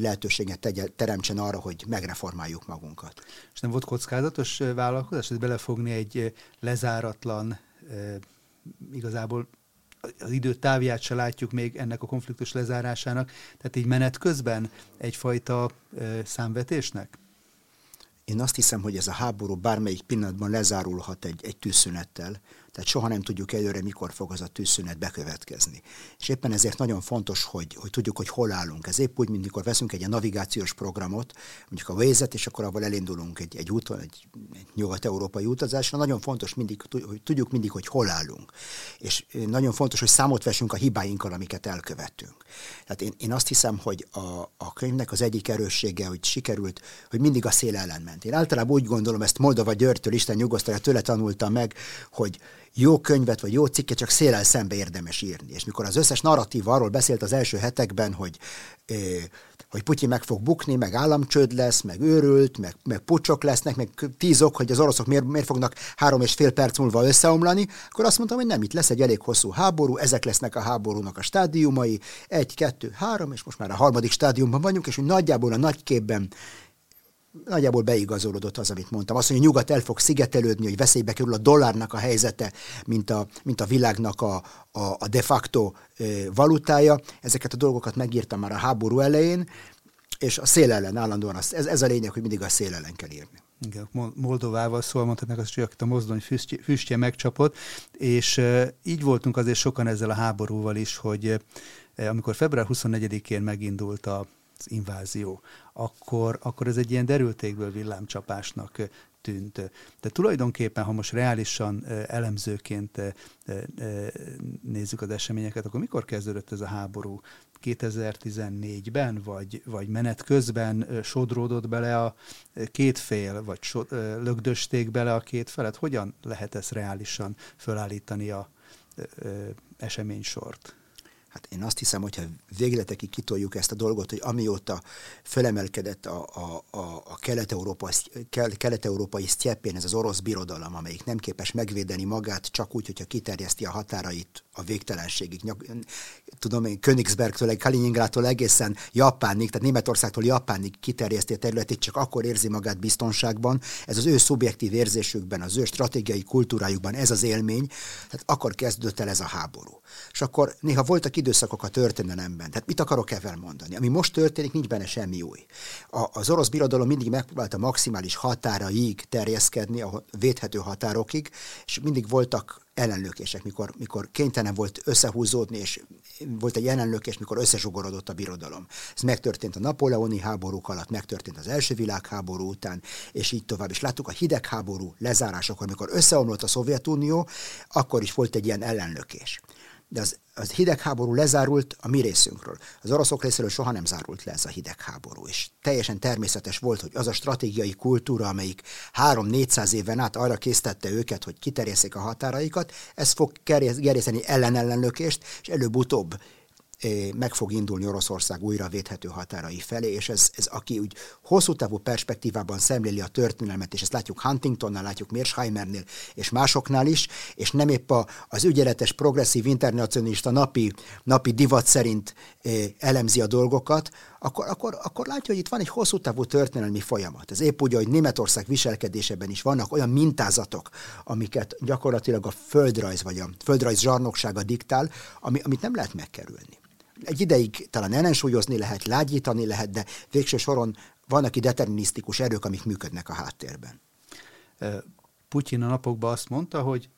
lehetőséget tegye, teremtsen arra, hogy megreformáljuk magunkat. És nem volt kockázatos vállalkozás, hogy belefogni egy lezáratlan, igazából az idő távját se látjuk még ennek a konfliktus lezárásának, tehát így menet közben egyfajta számvetésnek? Én azt hiszem, hogy ez a háború bármelyik pillanatban lezárulhat egy, egy tűzszünettel, tehát soha nem tudjuk előre, mikor fog az a tűzszünet bekövetkezni. És éppen ezért nagyon fontos, hogy, hogy tudjuk, hogy hol állunk. Ez épp úgy, mint mikor veszünk egy navigációs programot, mondjuk a waze és akkor abból elindulunk egy, egy úton, egy, egy nyugat-európai utazásra. Nagyon fontos mindig, hogy tudjuk mindig, hogy hol állunk. És nagyon fontos, hogy számot vessünk a hibáinkkal, amiket elkövettünk. Tehát én, én azt hiszem, hogy a, a könyvnek az egyik erőssége, hogy sikerült, hogy mindig a szél ellen ment. Én általában úgy gondolom, ezt Moldova Györgytől, Isten nyugosztalja, tőle tanultam meg, hogy jó könyvet vagy jó cikket csak szélel szembe érdemes írni. És mikor az összes narratíva arról beszélt az első hetekben, hogy, hogy Putyin meg fog bukni, meg államcsőd lesz, meg őrült, meg, meg pucsok lesznek, meg tíz ok, hogy az oroszok miért, miért fognak három és fél perc múlva összeomlani, akkor azt mondtam, hogy nem, itt lesz egy elég hosszú háború, ezek lesznek a háborúnak a stádiumai, egy, kettő, három, és most már a harmadik stádiumban vagyunk, és hogy nagyjából a nagyképben nagyjából beigazolódott az, amit mondtam. Azt, hogy a nyugat el fog szigetelődni, hogy veszélybe kerül a dollárnak a helyzete, mint a, mint a világnak a, a, a de facto valutája. Ezeket a dolgokat megírtam már a háború elején, és a szél ellen állandóan, az, ez, ez a lényeg, hogy mindig a szél ellen kell írni. Igen, Moldovával szól, mondhatnak azt, hogy akit a mozdony füstje, füstje megcsapott, és így voltunk azért sokan ezzel a háborúval is, hogy amikor február 24-én megindult a az invázió, akkor, akkor ez egy ilyen derültékből villámcsapásnak tűnt. De tulajdonképpen, ha most reálisan elemzőként nézzük az eseményeket, akkor mikor kezdődött ez a háború? 2014-ben, vagy, vagy menet közben sodródott bele a két fél, vagy so, lögdösték bele a két felet? Hogyan lehet ezt reálisan fölállítani a eseménysort? Hát én azt hiszem, hogyha végletekig kitoljuk ezt a dolgot, hogy amióta fölemelkedett a, a, a, a kelet-európai, kelet-európai sztyeppén ez az orosz birodalom, amelyik nem képes megvédeni magát csak úgy, hogyha kiterjeszti a határait a végtelenségig. Tudom én, Königsbergtől, Kaliningrádtól egészen Japánig, tehát Németországtól Japánig kiterjeszti a területét, csak akkor érzi magát biztonságban. Ez az ő szubjektív érzésükben, az ő stratégiai kultúrájukban ez az élmény, tehát akkor kezdődött el ez a háború. És akkor néha voltak időszakok a történelemben. Tehát mit akarok ezzel mondani? Ami most történik, nincs benne semmi új. A, az orosz birodalom mindig megpróbálta maximális határaig terjeszkedni, a védhető határokig, és mindig voltak ellenlökések, mikor, mikor kénytelen volt összehúzódni, és volt egy ellenlökés, mikor összezsugorodott a birodalom. Ez megtörtént a napoleoni háborúk alatt, megtörtént az első világháború után, és így tovább. És láttuk a hidegháború lezárásakor, amikor összeomlott a Szovjetunió, akkor is volt egy ilyen ellenlökés de az, az hidegháború lezárult a mi részünkről. Az oroszok részéről soha nem zárult le ez a hidegháború, és teljesen természetes volt, hogy az a stratégiai kultúra, amelyik 3-400 éven át arra késztette őket, hogy kiterjesszék a határaikat, ez fog gerjeszteni ellenellenlökést, és előbb-utóbb meg fog indulni Oroszország újra védhető határai felé, és ez, ez aki úgy hosszú távú perspektívában szemléli a történelmet, és ezt látjuk Huntingtonnál, látjuk Mearsheimernél, és másoknál is, és nem épp a, az ügyeletes, progresszív internacionalista napi, napi divat szerint elemzi a dolgokat, akkor, akkor, akkor látja, hogy itt van egy hosszú távú történelmi folyamat. Ez épp úgy, hogy Németország viselkedésében is vannak olyan mintázatok, amiket gyakorlatilag a földrajz vagy a földrajz zsarnoksága diktál, ami, amit nem lehet megkerülni egy ideig talán ellensúlyozni lehet, lágyítani lehet, de végső soron vannak itt determinisztikus erők, amik működnek a háttérben. Putyin a napokban azt mondta, hogy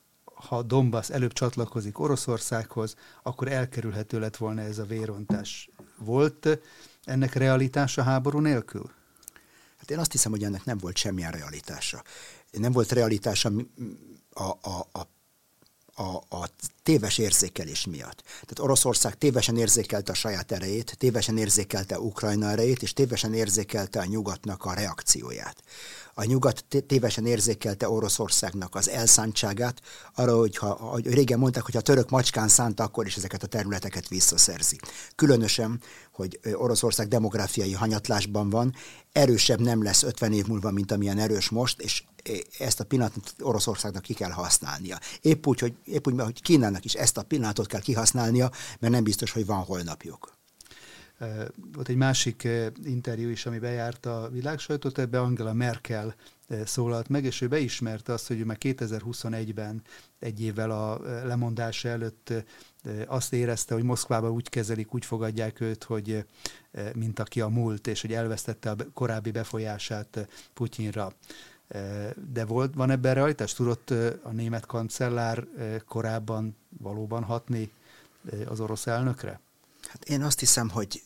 ha Donbass előbb csatlakozik Oroszországhoz, akkor elkerülhető lett volna ez a vérontás. Volt ennek realitása háború nélkül? Hát én azt hiszem, hogy ennek nem volt semmilyen realitása. Nem volt realitása a, a, a a, a téves érzékelés miatt. Tehát Oroszország tévesen érzékelte a saját erejét, tévesen érzékelte Ukrajna erejét, és tévesen érzékelte a nyugatnak a reakcióját. A nyugat tévesen érzékelte Oroszországnak az elszántságát, arra, hogy ha, hogy régen mondták, hogy ha török macskán szánt, akkor is ezeket a területeket visszaszerzi. Különösen, hogy Oroszország demográfiai hanyatlásban van, erősebb nem lesz 50 év múlva, mint amilyen erős most, és ezt a pillanatot Oroszországnak ki kell használnia. Épp úgy, hogy, épp úgy, hogy Kínának is ezt a pillanatot kell kihasználnia, mert nem biztos, hogy van holnapjuk. Volt egy másik interjú is, ami bejárt a világsajtót, ebbe Angela Merkel szólalt meg, és ő beismerte azt, hogy ő már 2021-ben, egy évvel a lemondása előtt azt érezte, hogy Moszkvában úgy kezelik, úgy fogadják őt, hogy mint aki a múlt, és hogy elvesztette a korábbi befolyását Putyinra. De volt, van ebben realitás? Tudott a német kancellár korábban valóban hatni az orosz elnökre? Hát én azt hiszem, hogy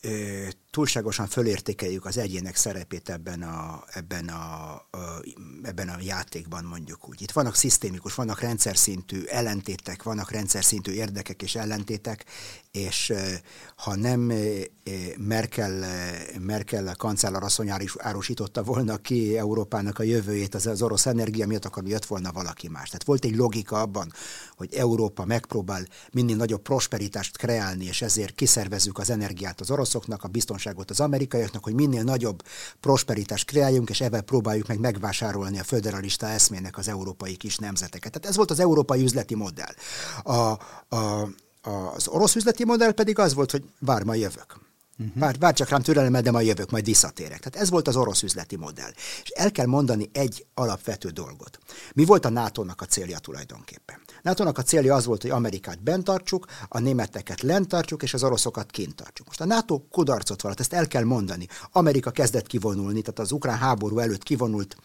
túlságosan fölértékeljük az egyének szerepét ebben a, ebben, a, ebben a játékban, mondjuk úgy. Itt vannak szisztémikus, vannak rendszer szintű ellentétek, vannak rendszer szintű érdekek és ellentétek, és ha nem Merkel, Merkel kancellár asszony árusította volna ki Európának a jövőjét az, az orosz energia miatt, akkor jött volna valaki más. Tehát volt egy logika abban, hogy Európa megpróbál minél nagyobb prosperitást kreálni, és ezért kiszervezzük az energiát az oroszoknak, a biztonságot az amerikaiaknak, hogy minél nagyobb prosperitást kreáljunk, és ebben próbáljuk meg megvásárolni a föderalista eszmének az európai kis nemzeteket. Tehát ez volt az európai üzleti modell. A, a, az orosz üzleti modell pedig az volt, hogy vár, ma jövök. Uh-huh. Vár, vár csak rám türelemmel, de majd jövök, majd visszatérek. Tehát ez volt az orosz üzleti modell. És el kell mondani egy alapvető dolgot. Mi volt a NATO-nak a célja tulajdonképpen? NATO-nak a célja az volt, hogy Amerikát bent tartsuk, a németeket lent tartsuk, és az oroszokat kint tartsuk. Most a NATO kudarcot valat, ezt el kell mondani. Amerika kezdett kivonulni, tehát az ukrán háború előtt kivonult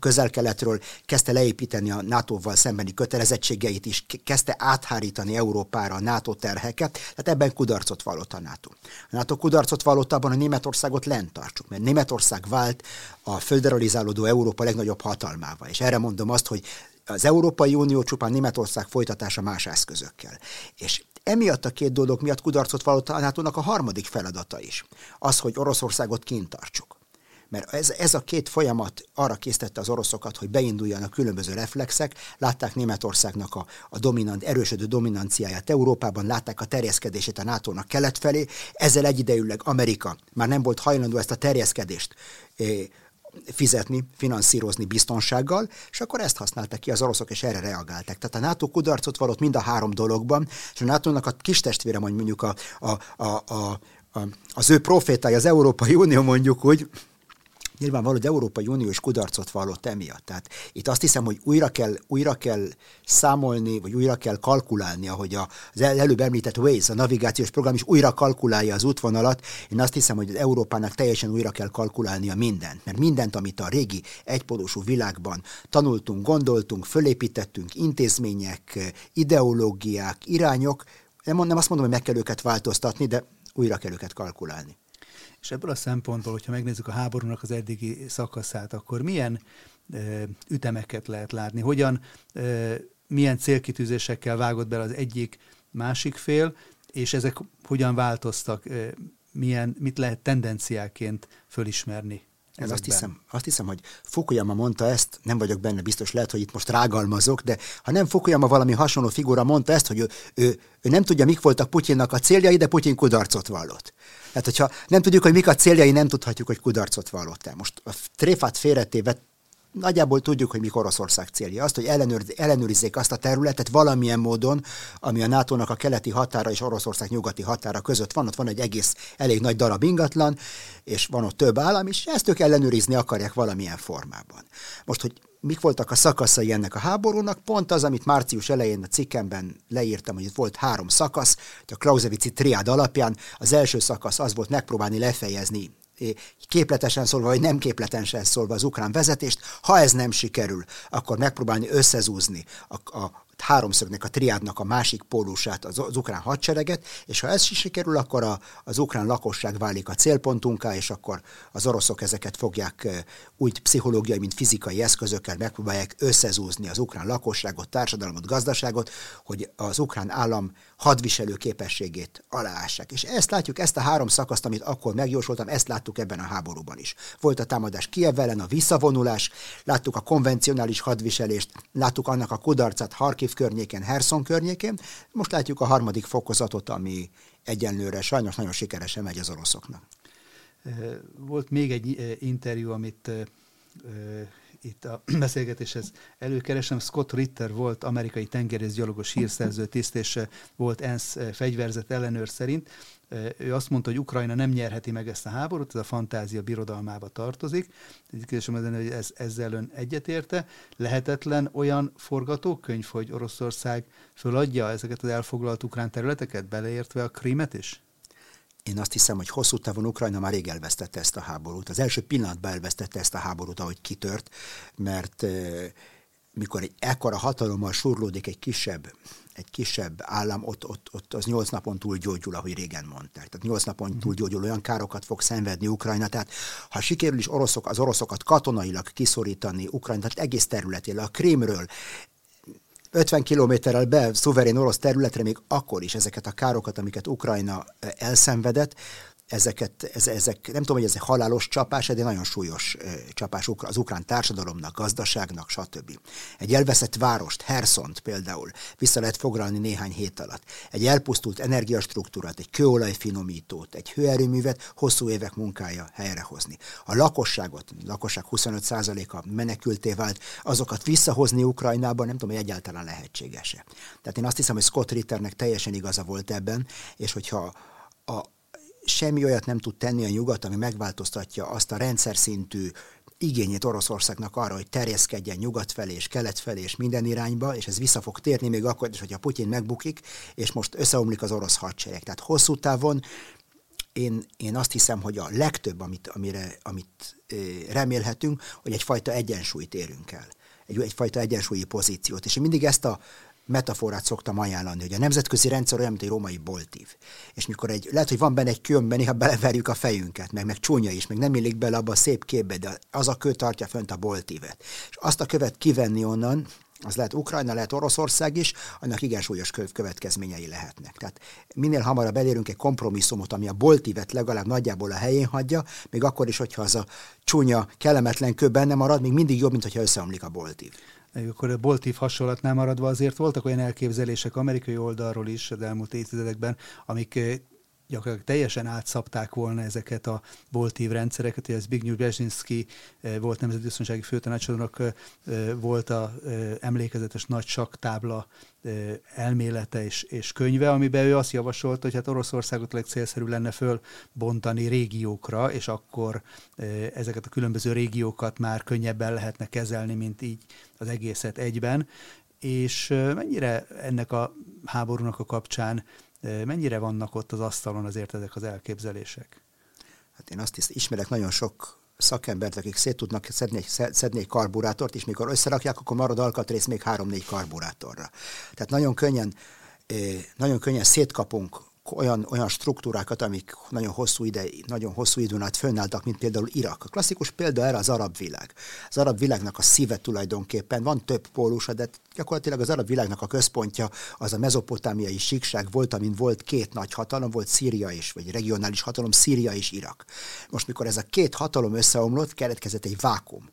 közel-keletről, kezdte leépíteni a NATO-val szembeni kötelezettségeit is, kezdte áthárítani Európára a NATO terheket, tehát ebben kudarcot vallott a NATO. A NATO kudarcot vallott abban, hogy Németországot lent tartsuk, mert Németország vált a föderalizálódó Európa legnagyobb hatalmával. És erre mondom azt, hogy az Európai Unió csupán Németország folytatása más eszközökkel. És emiatt a két dolog miatt kudarcot vallott a nato a harmadik feladata is. Az, hogy Oroszországot kint tartsuk. Mert ez, ez a két folyamat arra késztette az oroszokat, hogy beinduljanak különböző reflexek, látták Németországnak a, a dominant, erősödő dominanciáját Európában, látták a terjeszkedését a NATO-nak kelet felé, ezzel egyidejűleg Amerika már nem volt hajlandó ezt a terjeszkedést fizetni, finanszírozni biztonsággal, és akkor ezt használták ki az oroszok, és erre reagáltak. Tehát a NATO kudarcot valott mind a három dologban, és a NATO-nak a kis testvére, mondjuk a, a, a, a, a, az ő profétája, az Európai Unió mondjuk úgy, nyilvánvaló, hogy Európai Uniós kudarcot vallott emiatt. Tehát itt azt hiszem, hogy újra kell, újra kell számolni, vagy újra kell kalkulálni, ahogy az előbb említett Waze, a navigációs program is újra kalkulálja az útvonalat. Én azt hiszem, hogy az Európának teljesen újra kell kalkulálnia mindent, mert mindent, amit a régi egypolósú világban tanultunk, gondoltunk, fölépítettünk, intézmények, ideológiák, irányok, nem, nem azt mondom, hogy meg kell őket változtatni, de újra kell őket kalkulálni. És ebből a szempontból, hogyha megnézzük a háborúnak az eddigi szakaszát, akkor milyen ö, ütemeket lehet látni? Hogyan, ö, milyen célkitűzésekkel vágott bele az egyik, másik fél, és ezek hogyan változtak, ö, milyen, mit lehet tendenciáként fölismerni? Ez azt hiszem, azt hiszem, hogy Fukuyama mondta ezt, nem vagyok benne biztos, lehet, hogy itt most rágalmazok, de ha nem Fukuyama valami hasonló figura mondta ezt, hogy ő, ő, ő nem tudja, mik voltak Putyinnak a céljai, de Putyin kudarcot vallott. Tehát, hogyha nem tudjuk, hogy mik a céljai, nem tudhatjuk, hogy kudarcot vallott el. Most a tréfát félretéve nagyjából tudjuk, hogy mik Oroszország célja. Azt, hogy ellenőr, ellenőrizzék azt a területet valamilyen módon, ami a NATO-nak a keleti határa és Oroszország nyugati határa között van. Ott van egy egész elég nagy darab ingatlan, és van ott több állam, és ezt ők ellenőrizni akarják valamilyen formában. Most, hogy mik voltak a szakaszai ennek a háborúnak, pont az, amit március elején a cikkemben leírtam, hogy itt volt három szakasz, a Clausewitzi triád alapján az első szakasz az volt megpróbálni lefejezni képletesen szólva, vagy nem képletesen szólva az ukrán vezetést. Ha ez nem sikerül, akkor megpróbálni összezúzni a, a háromszögnek, a triádnak a másik pólusát, az, az ukrán hadsereget, és ha ez is sikerül, akkor a, az ukrán lakosság válik a célpontunká, és akkor az oroszok ezeket fogják úgy pszichológiai, mint fizikai eszközökkel megpróbálják összezúzni az ukrán lakosságot, társadalmat, gazdaságot, hogy az ukrán állam hadviselő képességét aláássák. És ezt látjuk, ezt a három szakaszt, amit akkor megjósoltam, ezt láttuk ebben a háborúban is. Volt a támadás Kiev ellen, a visszavonulás, láttuk a konvencionális hadviselést, láttuk annak a kudarcát Harkiv környéken, Herson környékén, most látjuk a harmadik fokozatot, ami egyenlőre sajnos nagyon sikeresen megy az oroszoknak. Volt még egy interjú, amit itt a beszélgetéshez előkeresem. Scott Ritter volt amerikai tengerészgyalogos hírszerző tiszt, és volt ENSZ fegyverzet ellenőr szerint. Ő azt mondta, hogy Ukrajna nem nyerheti meg ezt a háborút, ez a fantázia birodalmába tartozik. Egy kérdésem az, hogy ez, ezzel ön egyetérte. Lehetetlen olyan forgatókönyv, hogy Oroszország föladja ezeket az elfoglalt ukrán területeket, beleértve a Krímet is? Én azt hiszem, hogy hosszú távon Ukrajna már rég elvesztette ezt a háborút. Az első pillanatban elvesztette ezt a háborút, ahogy kitört, mert mikor egy ekkora hatalommal surlódik egy kisebb, egy kisebb állam, ott, ott, ott az nyolc napon túl gyógyul, ahogy régen mondták. Tehát nyolc napon mhm. túl gyógyul, olyan károkat fog szenvedni Ukrajna. Tehát ha sikerül is oroszok, az oroszokat katonailag kiszorítani Ukrajna, tehát egész területéről, a Krémről, 50 kilométerrel be szuverén orosz területre még akkor is ezeket a károkat, amiket Ukrajna elszenvedett, ezeket, ez, ezek, nem tudom, hogy ezek halálos csapás, de nagyon súlyos csapás az ukrán társadalomnak, gazdaságnak, stb. Egy elveszett várost, Herszont például vissza lehet foglalni néhány hét alatt. Egy elpusztult energiastruktúrát, egy kőolajfinomítót, egy hőerőművet hosszú évek munkája helyrehozni. A lakosságot, lakosság 25%-a menekülté vált, azokat visszahozni Ukrajnába, nem tudom, hogy egyáltalán lehetséges-e. Tehát én azt hiszem, hogy Scott Ritternek teljesen igaza volt ebben, és hogyha a, semmi olyat nem tud tenni a nyugat, ami megváltoztatja azt a rendszer szintű igényét Oroszországnak arra, hogy terjeszkedjen nyugat felé és kelet felé és minden irányba, és ez vissza fog térni még akkor is, hogyha Putyin megbukik, és most összeomlik az orosz hadsereg. Tehát hosszú távon én, én azt hiszem, hogy a legtöbb, amit, amire, amit remélhetünk, hogy egyfajta egyensúlyt érünk el. Egy, egyfajta egyensúlyi pozíciót. És én mindig ezt a metaforát szoktam ajánlani, hogy a nemzetközi rendszer olyan, mint egy római boltív. És mikor egy, lehet, hogy van benne egy kömben, néha beleverjük a fejünket, meg, meg csúnya is, meg nem illik bele abba a szép képbe, de az a kő tartja fönt a boltívet. És azt a követ kivenni onnan, az lehet Ukrajna, lehet Oroszország is, annak igen súlyos következményei lehetnek. Tehát minél hamarabb elérünk egy kompromisszumot, ami a boltívet legalább nagyjából a helyén hagyja, még akkor is, hogyha az a csúnya, kellemetlen kő benne marad, még mindig jobb, mint hogyha összeomlik a boltív. Akkor a boltív hasonlatnál maradva azért voltak olyan elképzelések amerikai oldalról is az elmúlt évtizedekben, amik gyakorlatilag teljesen átszapták volna ezeket a boltív rendszereket. Ez Zbigniew Brzezinski eh, volt nemzetbiztonsági főtanácsadónak eh, volt a eh, emlékezetes nagy saktábla elmélete és, és könyve, amiben ő azt javasolta, hogy hát Oroszországot legcélszerű lenne fölbontani régiókra, és akkor ezeket a különböző régiókat már könnyebben lehetne kezelni, mint így az egészet egyben. És mennyire ennek a háborúnak a kapcsán Mennyire vannak ott az asztalon azért ezek az elképzelések? Hát én azt is ismerek nagyon sok szakembert, akik szét tudnak szedni, szedni egy karburátort, és mikor összerakják, akkor marad alkatrész még három-négy karburátorra. Tehát nagyon könnyen, nagyon könnyen szétkapunk olyan, olyan struktúrákat, amik nagyon hosszú, ide, nagyon hosszú időn át fönnálltak, mint például Irak. A klasszikus példa erre az arab világ. Az arab világnak a szíve tulajdonképpen, van több pólusa, de gyakorlatilag az arab világnak a központja az a mezopotámiai síkság volt, amin volt két nagy hatalom, volt Szíria is, vagy regionális hatalom, Szíria és Irak. Most, mikor ez a két hatalom összeomlott, keletkezett egy vákum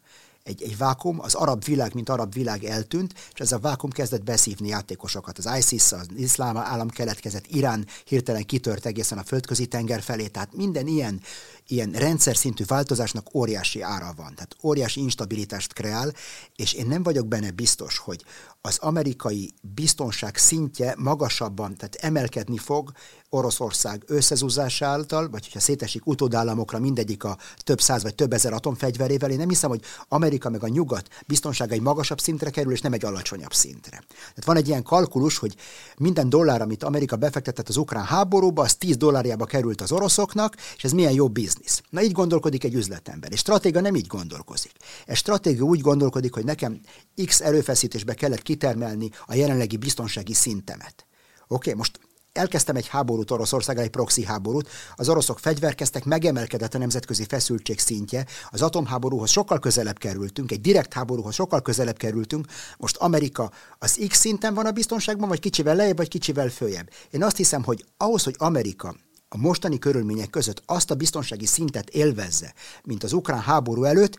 egy, egy vákum, az arab világ, mint arab világ eltűnt, és ez a vákum kezdett beszívni játékosokat. Az ISIS, az iszlám állam keletkezett, Irán hirtelen kitört egészen a földközi tenger felé, tehát minden ilyen, ilyen rendszer szintű változásnak óriási ára van, tehát óriási instabilitást kreál, és én nem vagyok benne biztos, hogy az amerikai biztonság szintje magasabban, tehát emelkedni fog Oroszország összezúzása által, vagy hogyha szétesik utódállamokra mindegyik a több száz vagy több ezer atomfegyverével, én nem hiszem, hogy Amerika meg a nyugat biztonsága egy magasabb szintre kerül, és nem egy alacsonyabb szintre. Tehát van egy ilyen kalkulus, hogy minden dollár, amit Amerika befektetett az ukrán háborúba, az 10 dollárjába került az oroszoknak, és ez milyen jó biznisz. Na így gondolkodik egy üzletember, és stratéga nem így gondolkozik. Egy stratéga úgy gondolkodik, hogy nekem X erőfeszítésbe kellett kitermelni a jelenlegi biztonsági szintemet. Oké, okay, most elkezdtem egy háborút Oroszországgal, egy proxy háborút, az oroszok fegyverkeztek, megemelkedett a nemzetközi feszültség szintje, az atomháborúhoz sokkal közelebb kerültünk, egy direkt háborúhoz sokkal közelebb kerültünk, most Amerika az X szinten van a biztonságban, vagy kicsivel lejjebb, vagy kicsivel följebb. Én azt hiszem, hogy ahhoz, hogy Amerika a mostani körülmények között azt a biztonsági szintet élvezze, mint az ukrán háború előtt,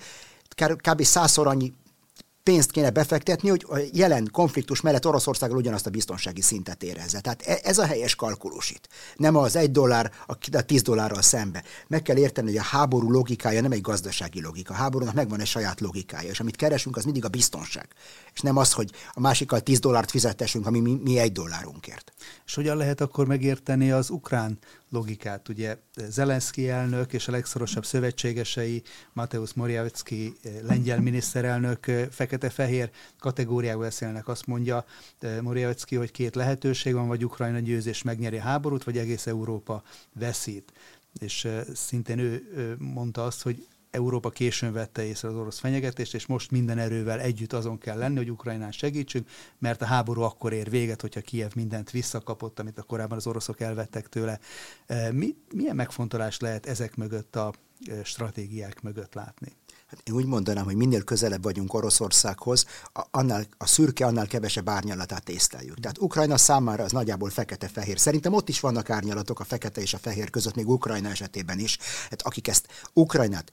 kb. százszor annyi pénzt kéne befektetni, hogy a jelen konfliktus mellett Oroszországgal ugyanazt a biztonsági szintet érezze. Tehát e- ez a helyes kalkulus itt. Nem az egy dollár a 10 dollárral szembe. Meg kell érteni, hogy a háború logikája nem egy gazdasági logika. A háborúnak megvan egy saját logikája, és amit keresünk, az mindig a biztonság. És nem az, hogy a másikkal 10 dollárt fizetessünk, ami mi, mi egy dollárunkért. És hogyan lehet akkor megérteni az ukrán logikát. Ugye Zelenszky elnök és a legszorosabb szövetségesei, Mateusz Morawiecki eh, lengyel miniszterelnök eh, fekete-fehér kategóriából beszélnek. Azt mondja eh, Morawiecki, hogy két lehetőség van, vagy Ukrajna győzés megnyeri a háborút, vagy egész Európa veszít. És szintén ő mondta azt, hogy Európa későn vette észre az orosz fenyegetést, és most minden erővel együtt azon kell lenni, hogy Ukrajnán segítsünk, mert a háború akkor ér véget, hogyha Kiev mindent visszakapott, amit a korábban az oroszok elvettek tőle. E, mi, milyen megfontolás lehet ezek mögött a e, stratégiák mögött látni? Hát én úgy mondanám, hogy minél közelebb vagyunk Oroszországhoz, annál, a szürke annál kevesebb árnyalatát észleljük. Tehát Ukrajna számára az nagyjából fekete-fehér. Szerintem ott is vannak árnyalatok a fekete és a fehér között, még Ukrajna esetében is. Hát akik ezt Ukrajnát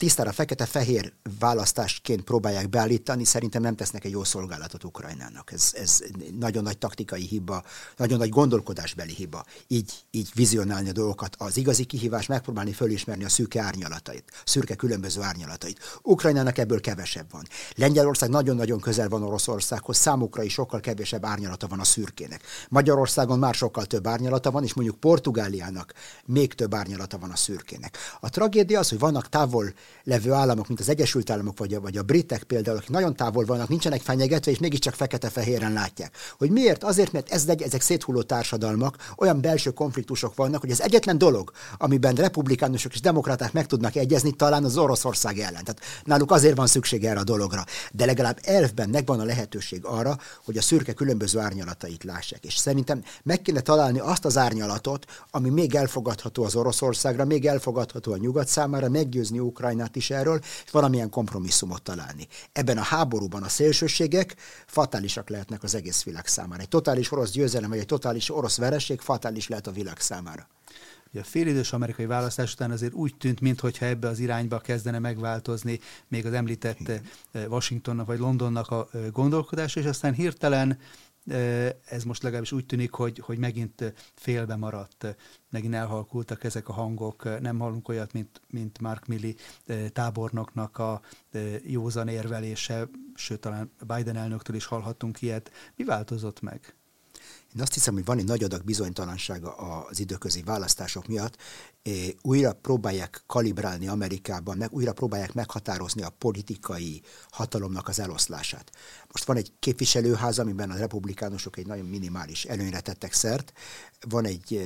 tisztára fekete-fehér választásként próbálják beállítani, szerintem nem tesznek egy jó szolgálatot Ukrajnának. Ez, ez nagyon nagy taktikai hiba, nagyon nagy gondolkodásbeli hiba. Így, így vizionálni a dolgokat. Az igazi kihívás megpróbálni fölismerni a szürke árnyalatait, szürke különböző árnyalatait. Ukrajnának ebből kevesebb van. Lengyelország nagyon-nagyon közel van Oroszországhoz, számukra is sokkal kevesebb árnyalata van a szürkének. Magyarországon már sokkal több árnyalata van, és mondjuk Portugáliának még több árnyalata van a szürkének. A tragédia az, hogy vannak távol levő államok, mint az Egyesült Államok vagy a, vagy a britek például, akik nagyon távol vannak, nincsenek fenyegetve, és mégiscsak fekete-fehéren látják. Hogy miért? Azért, mert ez, ezek széthulló társadalmak, olyan belső konfliktusok vannak, hogy az egyetlen dolog, amiben republikánusok és demokraták meg tudnak egyezni, talán az Oroszország ellen. Tehát náluk azért van szükség erre a dologra. De legalább elfben megvan a lehetőség arra, hogy a szürke különböző árnyalatait lássák. És szerintem meg kéne találni azt az árnyalatot, ami még elfogadható az Oroszországra, még elfogadható a nyugat számára, meggyőzni Ukrajnát is erről, és valamilyen kompromisszumot találni. Ebben a háborúban a szélsőségek fatálisak lehetnek az egész világ számára. Egy totális orosz győzelem, vagy egy totális orosz vereség fatális lehet a világ számára. A félidős amerikai választás után azért úgy tűnt, mintha ebbe az irányba kezdene megváltozni még az említett Igen. Eh, Washingtonnak vagy Londonnak a eh, gondolkodása, és aztán hirtelen ez most legalábbis úgy tűnik, hogy, hogy megint félbe maradt, megint elhalkultak ezek a hangok, nem hallunk olyat, mint, mint Mark Milley tábornoknak a józan érvelése, sőt, talán Biden elnöktől is hallhattunk ilyet. Mi változott meg? Én azt hiszem, hogy van egy nagy adag bizonytalansága az időközi választások miatt. Újra próbálják kalibrálni Amerikában, meg újra próbálják meghatározni a politikai hatalomnak az eloszlását. Most van egy képviselőház, amiben a republikánusok egy nagyon minimális előnyre tettek szert. Van egy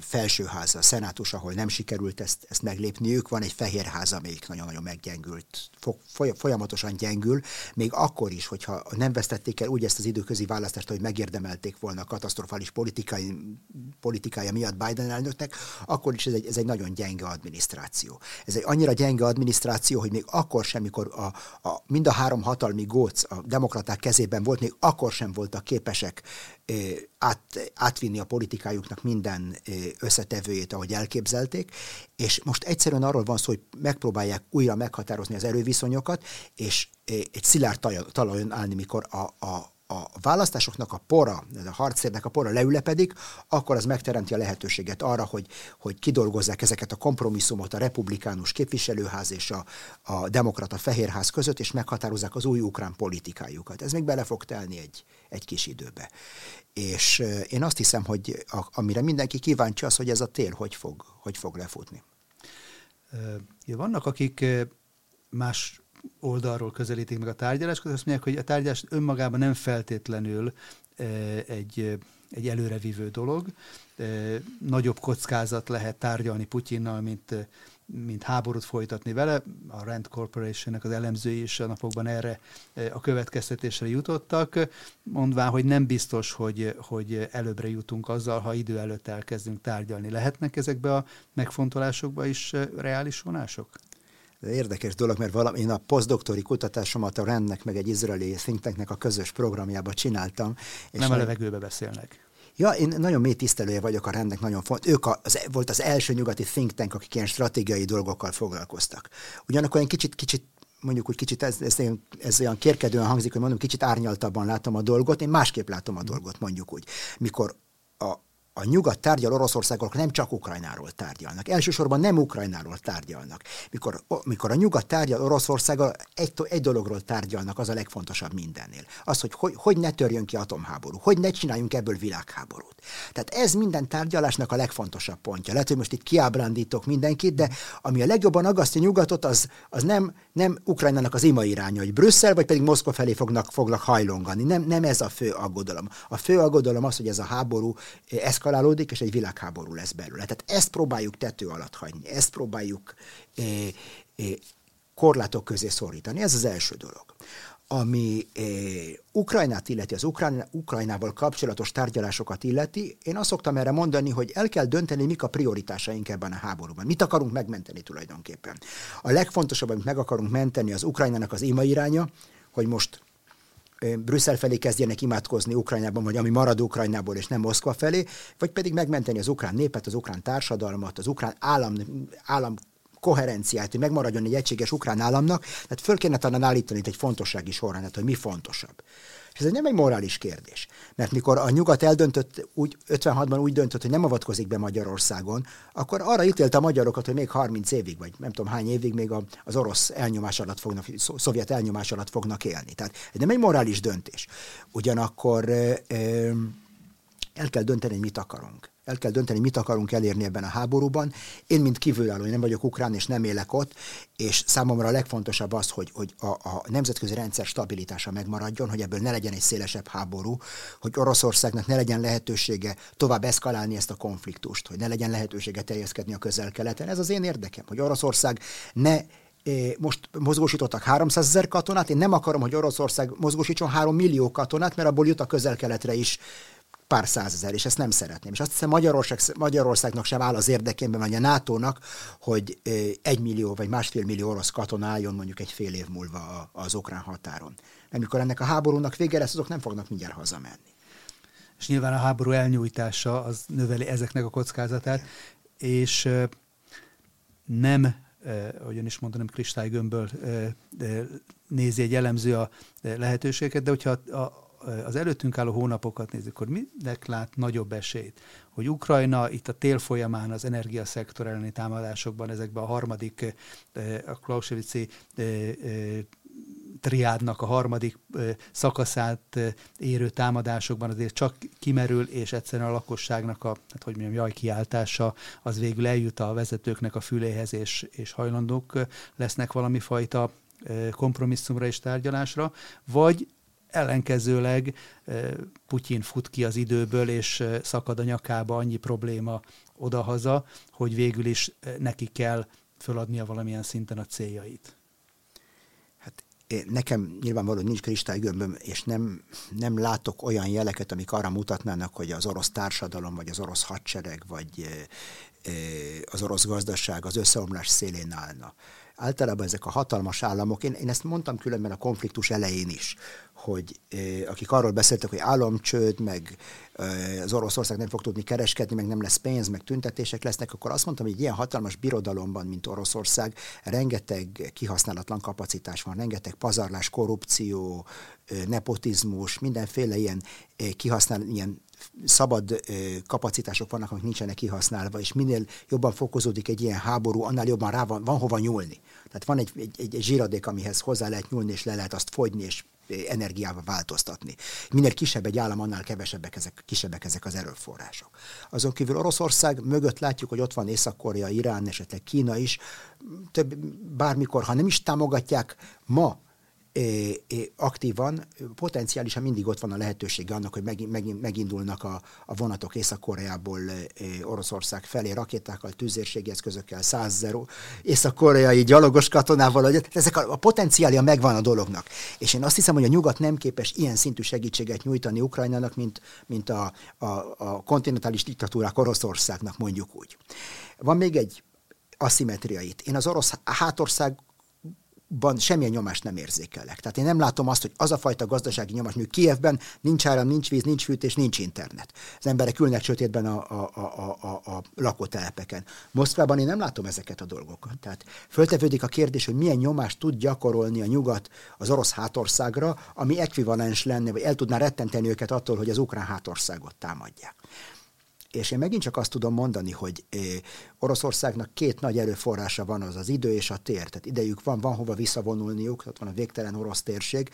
felsőháza, a szenátus, ahol nem sikerült ezt, ezt meglépniük, van egy fehérház, amelyik nagyon-nagyon meggyengült, folyamatosan gyengül, még akkor is, hogyha nem vesztették el úgy ezt az időközi választást, hogy megérdemelték volna a katasztrofális politikai, politikája miatt Biden elnöknek, akkor is ez egy, ez egy nagyon gyenge adminisztráció. Ez egy annyira gyenge adminisztráció, hogy még akkor sem, mikor a, a, mind a három hatalmi góc a demokraták kezében volt, még akkor sem voltak képesek át, átvinni a politikájuknak minden összetevőjét, ahogy elképzelték, és most egyszerűen arról van szó, hogy megpróbálják újra meghatározni az erőviszonyokat, és egy szilárd talajon állni, mikor a, a, a választásoknak a pora, a harcérnek a pora leülepedik, akkor az megteremti a lehetőséget arra, hogy, hogy kidolgozzák ezeket a kompromisszumot a republikánus képviselőház és a, a demokrata fehérház között, és meghatározzák az új ukrán politikájukat. Ez még bele fog telni egy, egy kis időbe. És én azt hiszem, hogy a, amire mindenki kíváncsi az, hogy ez a tél hogy fog, hogy fog lefutni. Vannak, akik más oldalról közelítik meg a tárgyalást, azt mondják, hogy a tárgyalás önmagában nem feltétlenül egy, egy előrevívő dolog. Nagyobb kockázat lehet tárgyalni Putyinnal, mint mint háborút folytatni vele. A Rand Corporation-nek az elemzői is a napokban erre e, a következtetésre jutottak, mondván, hogy nem biztos, hogy, hogy előbbre jutunk azzal, ha idő előtt elkezdünk tárgyalni. Lehetnek ezekbe a megfontolásokba is e, reális vonások? Érdekes dolog, mert valami, én a posztdoktori kutatásomat a Rendnek meg egy izraeli think tanknek a közös programjába csináltam. És nem a levegőbe beszélnek. Ja, én nagyon mély tisztelője vagyok a rendnek, nagyon fontos. Ők az, volt az első nyugati think tank, akik ilyen stratégiai dolgokkal foglalkoztak. Ugyanakkor én kicsit, kicsit mondjuk úgy kicsit ez, ez, ez olyan kérkedően hangzik, hogy mondom, kicsit árnyaltabban látom a dolgot, én másképp látom a dolgot, mondjuk úgy. Mikor a, a nyugat tárgyal Oroszországgal, nem csak Ukrajnáról tárgyalnak. Elsősorban nem Ukrajnáról tárgyalnak. Mikor, mikor a nyugat tárgyal Oroszországgal, egy, egy dologról tárgyalnak, az a legfontosabb mindennél. Az, hogy, hogy hogy ne törjön ki atomháború, hogy ne csináljunk ebből világháborút. Tehát ez minden tárgyalásnak a legfontosabb pontja. Lehet, hogy most itt kiábrándítok mindenkit, de ami a legjobban agasztja nyugatot, az, az nem, nem Ukrajnának az ima iránya, hogy Brüsszel, vagy pedig Moszkva felé fognak, fognak hajlongani. Nem, nem ez a fő aggodalom. A fő aggodalom az, hogy ez a háború eszkalál eszkalálódik, és egy világháború lesz belőle. Tehát ezt próbáljuk tető alatt hagyni, ezt próbáljuk é, eh, é, eh, korlátok közé szorítani. Ez az első dolog. Ami eh, Ukrajnát illeti, az Ukrán, Ukrajnával kapcsolatos tárgyalásokat illeti, én azt szoktam erre mondani, hogy el kell dönteni, mik a prioritásaink ebben a háborúban. Mit akarunk megmenteni tulajdonképpen. A legfontosabb, amit meg akarunk menteni, az Ukrajnának az ima iránya, hogy most Brüsszel felé kezdjenek imádkozni Ukrajnában, vagy ami marad Ukrajnából, és nem Moszkva felé, vagy pedig megmenteni az ukrán népet, az ukrán társadalmat, az ukrán állam, állam koherenciát, hogy megmaradjon egy egységes ukrán államnak, tehát föl kéne talán állítani itt egy fontossági sorrendet, hogy mi fontosabb. És ez nem egy morális kérdés. Mert mikor a nyugat eldöntött, úgy, 56-ban úgy döntött, hogy nem avatkozik be Magyarországon, akkor arra ítélte a magyarokat, hogy még 30 évig, vagy nem tudom hány évig még az orosz elnyomás alatt fognak, szovjet elnyomás alatt fognak élni. Tehát ez nem egy morális döntés. Ugyanakkor el kell dönteni, hogy mit akarunk el kell dönteni, mit akarunk elérni ebben a háborúban. Én, mint kívülálló, én nem vagyok ukrán, és nem élek ott, és számomra a legfontosabb az, hogy, hogy a, a nemzetközi rendszer stabilitása megmaradjon, hogy ebből ne legyen egy szélesebb háború, hogy Oroszországnak ne legyen lehetősége tovább eszkalálni ezt a konfliktust, hogy ne legyen lehetősége terjeszkedni a közel-keleten. Ez az én érdekem, hogy Oroszország ne most mozgósítottak 300 ezer katonát, én nem akarom, hogy Oroszország mozgósítson 3 millió katonát, mert abból jut a közel-keletre is pár százezer, és ezt nem szeretném. És azt hiszem Magyarország, Magyarországnak sem áll az érdekében, vagy a NATO-nak, hogy egy millió vagy másfél millió orosz katona álljon mondjuk egy fél év múlva az ukrán határon. Mert mikor ennek a háborúnak vége lesz, azok nem fognak mindjárt hazamenni. És nyilván a háború elnyújtása az növeli ezeknek a kockázatát, és nem, ahogyan is mondtam, nem kristálygömbből nézi egy elemző a lehetőségeket, de hogyha a, az előttünk álló hónapokat nézzük, akkor minek lát nagyobb esélyt, hogy Ukrajna itt a tél folyamán az energiaszektor elleni támadásokban, ezekben a harmadik, a Clausewitz triádnak a harmadik szakaszát érő támadásokban azért csak kimerül, és egyszerűen a lakosságnak a, hát hogy mondjam, jajkiáltása az végül eljut a vezetőknek a füléhez, és, és hajlandók lesznek valami fajta kompromisszumra és tárgyalásra, vagy ellenkezőleg Putyin fut ki az időből, és szakad a nyakába annyi probléma odahaza, hogy végül is neki kell föladnia valamilyen szinten a céljait. Hát én, nekem nyilvánvalóan nincs kristálygömböm, és nem, nem látok olyan jeleket, amik arra mutatnának, hogy az orosz társadalom, vagy az orosz hadsereg, vagy az orosz gazdaság az összeomlás szélén állna általában ezek a hatalmas államok, én, én ezt mondtam különben a konfliktus elején is, hogy akik arról beszéltek, hogy államcsőd, meg az Oroszország nem fog tudni kereskedni, meg nem lesz pénz, meg tüntetések lesznek, akkor azt mondtam, hogy egy ilyen hatalmas birodalomban, mint Oroszország, rengeteg kihasználatlan kapacitás van, rengeteg pazarlás, korrupció, nepotizmus, mindenféle ilyen kihasznál, ilyen szabad kapacitások vannak, amik nincsenek kihasználva, és minél jobban fokozódik egy ilyen háború, annál jobban rá van, van hova nyúlni. Tehát van egy, egy, egy, zsíradék, amihez hozzá lehet nyúlni, és le lehet azt fogyni, és energiával változtatni. Minél kisebb egy állam, annál kevesebbek ezek, kisebbek ezek az erőforrások. Azon kívül Oroszország mögött látjuk, hogy ott van Észak-Korea, Irán, esetleg Kína is. Több, bármikor, ha nem is támogatják ma aktívan, potenciálisan mindig ott van a lehetősége annak, hogy megint, megindulnak a, a vonatok Észak-Koreából Oroszország felé rakétákkal, tűzérségi eszközökkel, százezer észak-koreai gyalogos katonával, ezek a, a potenciálja megvan a dolognak. És én azt hiszem, hogy a nyugat nem képes ilyen szintű segítséget nyújtani Ukrajnának, mint, mint a, a, a kontinentális diktatúrák Oroszországnak, mondjuk úgy. Van még egy aszimetria itt. Én az orosz hátország ban semmilyen nyomást nem érzékelek. Tehát én nem látom azt, hogy az a fajta gazdasági nyomás, mondjuk Kievben nincs áram, nincs víz, nincs fűtés, nincs internet. Az emberek ülnek sötétben a, a, a, a, a lakótelepeken. Moszkvában én nem látom ezeket a dolgokat. Tehát föltevődik a kérdés, hogy milyen nyomást tud gyakorolni a nyugat az orosz hátországra, ami ekvivalens lenne, vagy el tudná rettenteni őket attól, hogy az ukrán hátországot támadják. És én megint csak azt tudom mondani, hogy Oroszországnak két nagy erőforrása van, az az idő és a tér. Tehát idejük van, van hova visszavonulniuk, ott van a végtelen orosz térség,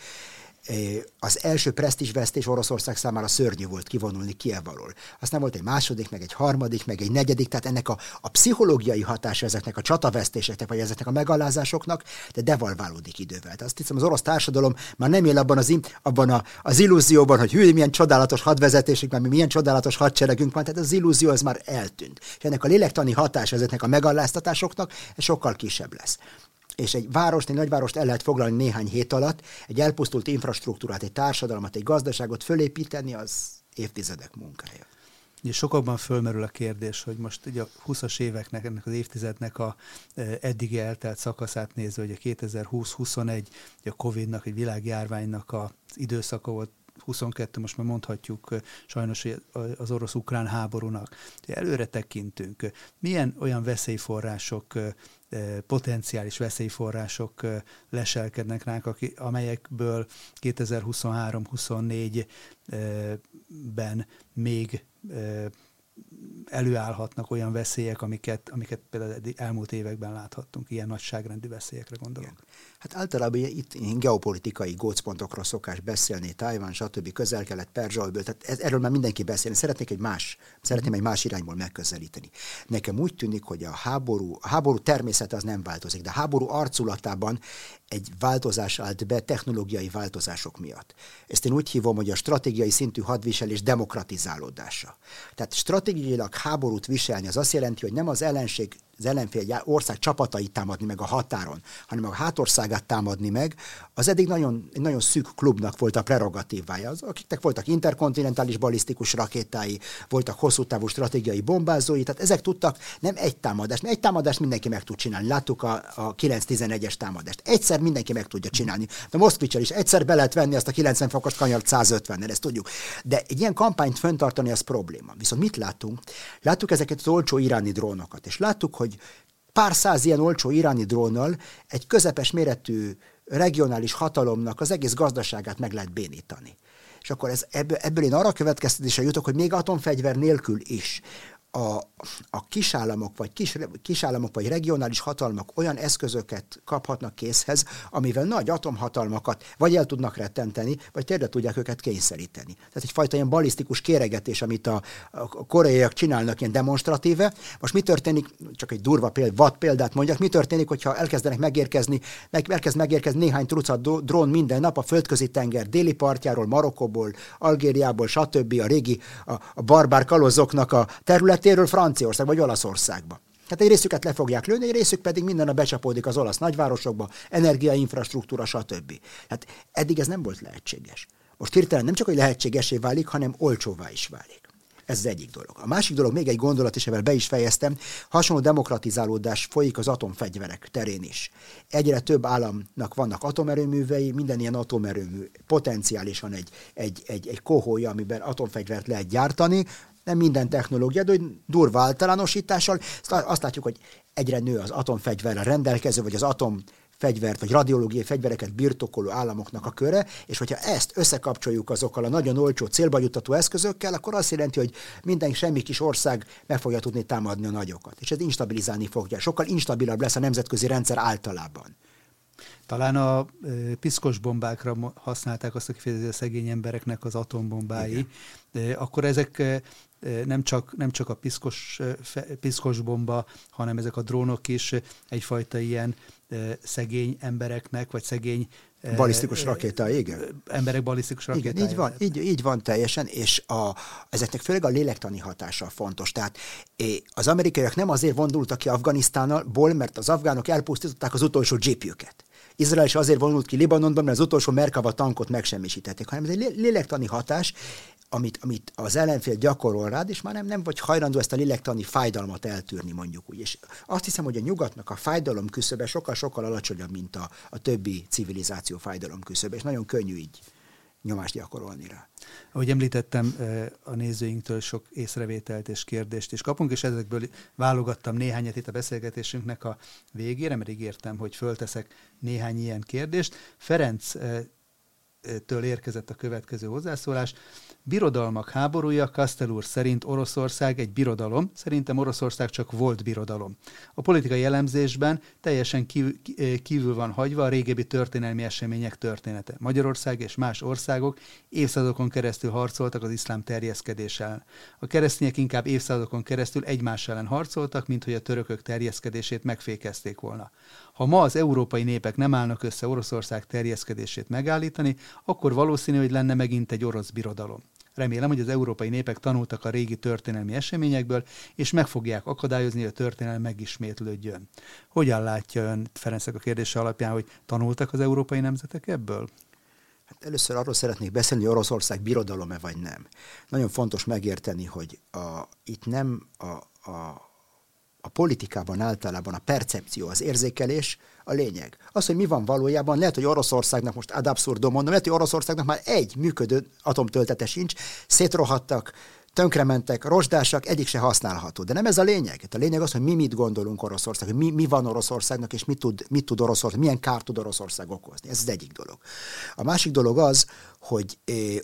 az első presztízsvesztés Oroszország számára szörnyű volt kivonulni Kiev alól. Aztán volt egy második, meg egy harmadik, meg egy negyedik, tehát ennek a, a pszichológiai hatása ezeknek a csatavesztéseknek, vagy ezeknek a megalázásoknak, de devalválódik idővel. Tehát azt hiszem, az orosz társadalom már nem él abban az, abban a, az illúzióban, hogy hű, milyen csodálatos hadvezetésünk, mert milyen csodálatos hadseregünk van, tehát az illúzió az már eltűnt. És ennek a lélektani hatása ezeknek a megaláztatásoknak sokkal kisebb lesz és egy várost, egy nagyvárost el lehet foglalni néhány hét alatt, egy elpusztult infrastruktúrát, egy társadalmat, egy gazdaságot fölépíteni, az évtizedek munkája. Ugye sokakban fölmerül a kérdés, hogy most ugye a 20-as éveknek, ennek az évtizednek a e, eddig eltelt szakaszát nézve, hogy a 2020-21, a Covid-nak, egy világjárványnak az időszaka volt, 22, most már mondhatjuk sajnos az orosz-ukrán háborúnak. Előre tekintünk. Milyen olyan veszélyforrások potenciális veszélyforrások leselkednek ránk, amelyekből 2023-24-ben még előállhatnak olyan veszélyek, amiket, amiket például elmúlt években láthattunk, ilyen nagyságrendű veszélyekre gondolok. Igen. Hát általában itt geopolitikai gócpontokról szokás beszélni, Tájván, stb. közel-kelet, Perzsolből, tehát ez, erről már mindenki beszélni. Szeretnék egy más, szeretném egy más irányból megközelíteni. Nekem úgy tűnik, hogy a háború, a háború természete az nem változik, de a háború arculatában egy változás állt be technológiai változások miatt. Ezt én úgy hívom, hogy a stratégiai szintű hadviselés demokratizálódása. Tehát stratégiailag háborút viselni az azt jelenti, hogy nem az ellenség az ellenfél ország csapatait támadni meg a határon, hanem a hátországát támadni meg, az eddig nagyon, egy nagyon szűk klubnak volt a prerogatívája. Az, akiknek voltak interkontinentális balisztikus rakétái, voltak hosszú távú stratégiai bombázói, tehát ezek tudtak nem egy támadást, egy támadást mindenki meg tud csinálni. Láttuk a, a 9-11-es támadást. Egyszer mindenki meg tudja csinálni. De Moszkvicsel is egyszer be lehet venni azt a 90 fokos kanyart 150-nel, ezt tudjuk. De egy ilyen kampányt föntartani az probléma. Viszont mit látunk? Láttuk ezeket az olcsó iráni drónokat, és láttuk, hogy hogy pár száz ilyen olcsó iráni drónnal egy közepes méretű regionális hatalomnak az egész gazdaságát meg lehet bénítani. És akkor ez, ebből, ebből én arra következtetésre jutok, hogy még atomfegyver nélkül is a, a kisállamok, vagy kis, kisállamok, vagy regionális hatalmak olyan eszközöket kaphatnak készhez, amivel nagy atomhatalmakat vagy el tudnak rettenteni, vagy térdre tudják őket kényszeríteni. Tehát egyfajta ilyen balisztikus kéregetés, amit a, a koreaiak csinálnak ilyen demonstratíve. Most mi történik, csak egy durva péld, vad példát mondjak, mi történik, hogyha elkezdenek megérkezni, meg, elkezd megérkezni néhány trucat drón minden nap a földközi tenger déli partjáról, Marokkóból, Algériából, stb. a régi, a, a barbár kalozoknak a területén, területéről Franciaország vagy Olaszországba. Hát egy részüket le fogják lőni, egy részük pedig minden a becsapódik az olasz nagyvárosokba, energiainfrastruktúra, stb. Hát eddig ez nem volt lehetséges. Most hirtelen nem csak, hogy lehetségesé válik, hanem olcsóvá is válik. Ez az egyik dolog. A másik dolog, még egy gondolat, és ebben be is fejeztem, hasonló demokratizálódás folyik az atomfegyverek terén is. Egyre több államnak vannak atomerőművei, minden ilyen atomerőmű potenciálisan egy, egy, egy, egy kohója, amiben atomfegyvert lehet gyártani, nem minden technológia, de hogy durva általánosítással, azt látjuk, hogy egyre nő az atomfegyverrel rendelkező, vagy az atom fegyvert, vagy radiológiai fegyvereket birtokoló államoknak a köre, és hogyha ezt összekapcsoljuk azokkal a nagyon olcsó célba juttató eszközökkel, akkor azt jelenti, hogy minden semmi kis ország meg fogja tudni támadni a nagyokat. És ez instabilizálni fogja. Sokkal instabilabb lesz a nemzetközi rendszer általában. Talán a piszkos bombákra használták azt a kifejezést, a szegény embereknek az atombombái. De akkor ezek nem csak, nem csak a piszkos, piszkos bomba, hanem ezek a drónok is egyfajta ilyen szegény embereknek, vagy szegény Balisztikus rakéta, igen. Emberek balisztikus rakéta. Igen, így van, így, így van teljesen, és a, ezeknek főleg a lélektani hatása fontos. Tehát az amerikaiak nem azért vonultak ki Afganisztánból, mert az afgánok elpusztították az utolsó jeepjüket. Izrael is azért vonult ki Libanonban, mert az utolsó Merkava tankot megsemmisítették, hanem ez egy lélektani hatás, amit, amit az ellenfél gyakorol rád, és már nem, nem vagy hajlandó ezt a lélektani fájdalmat eltűrni, mondjuk úgy. És azt hiszem, hogy a nyugatnak a fájdalom küszöbe sokkal-sokkal alacsonyabb, mint a, a többi civilizáció fájdalom küszöbe, és nagyon könnyű így nyomást gyakorolni rá. Ahogy említettem, a nézőinktől sok észrevételt és kérdést is kapunk, és ezekből válogattam néhányat itt a beszélgetésünknek a végére, mert ígértem, hogy fölteszek néhány ilyen kérdést. Ferenc től érkezett a következő hozzászólás. Birodalmak háborúja Kastel úr szerint Oroszország egy birodalom, szerintem Oroszország csak volt birodalom. A politikai elemzésben teljesen kívül van hagyva a régebbi történelmi események története. Magyarország és más országok évszázadokon keresztül harcoltak az iszlám terjeszkedés. A keresztények inkább évszázadokon keresztül egymás ellen harcoltak, mint hogy a törökök terjeszkedését megfékezték volna. Ha ma az európai népek nem állnak össze Oroszország terjeszkedését megállítani, akkor valószínű, hogy lenne megint egy orosz birodalom. Remélem, hogy az európai népek tanultak a régi történelmi eseményekből, és meg fogják akadályozni, hogy a történelem megismétlődjön. Hogyan látja ön, Ferencek a kérdése alapján, hogy tanultak az európai nemzetek ebből? Hát először arról szeretnék beszélni, hogy Oroszország birodalom-e vagy nem. Nagyon fontos megérteni, hogy a, itt nem a, a a politikában általában a percepció, az érzékelés a lényeg. Az, hogy mi van valójában, lehet, hogy Oroszországnak most ad abszurdum mondom, lehet, hogy Oroszországnak már egy működő atomtöltete sincs, szétrohadtak, tönkrementek, rozsdásak, egyik se használható. De nem ez a lényeg. A lényeg az, hogy mi mit gondolunk Oroszország, hogy mi, mi van Oroszországnak, és mit tud, mit tud Oroszország, milyen kárt tud Oroszország okozni. Ez az egyik dolog. A másik dolog az, hogy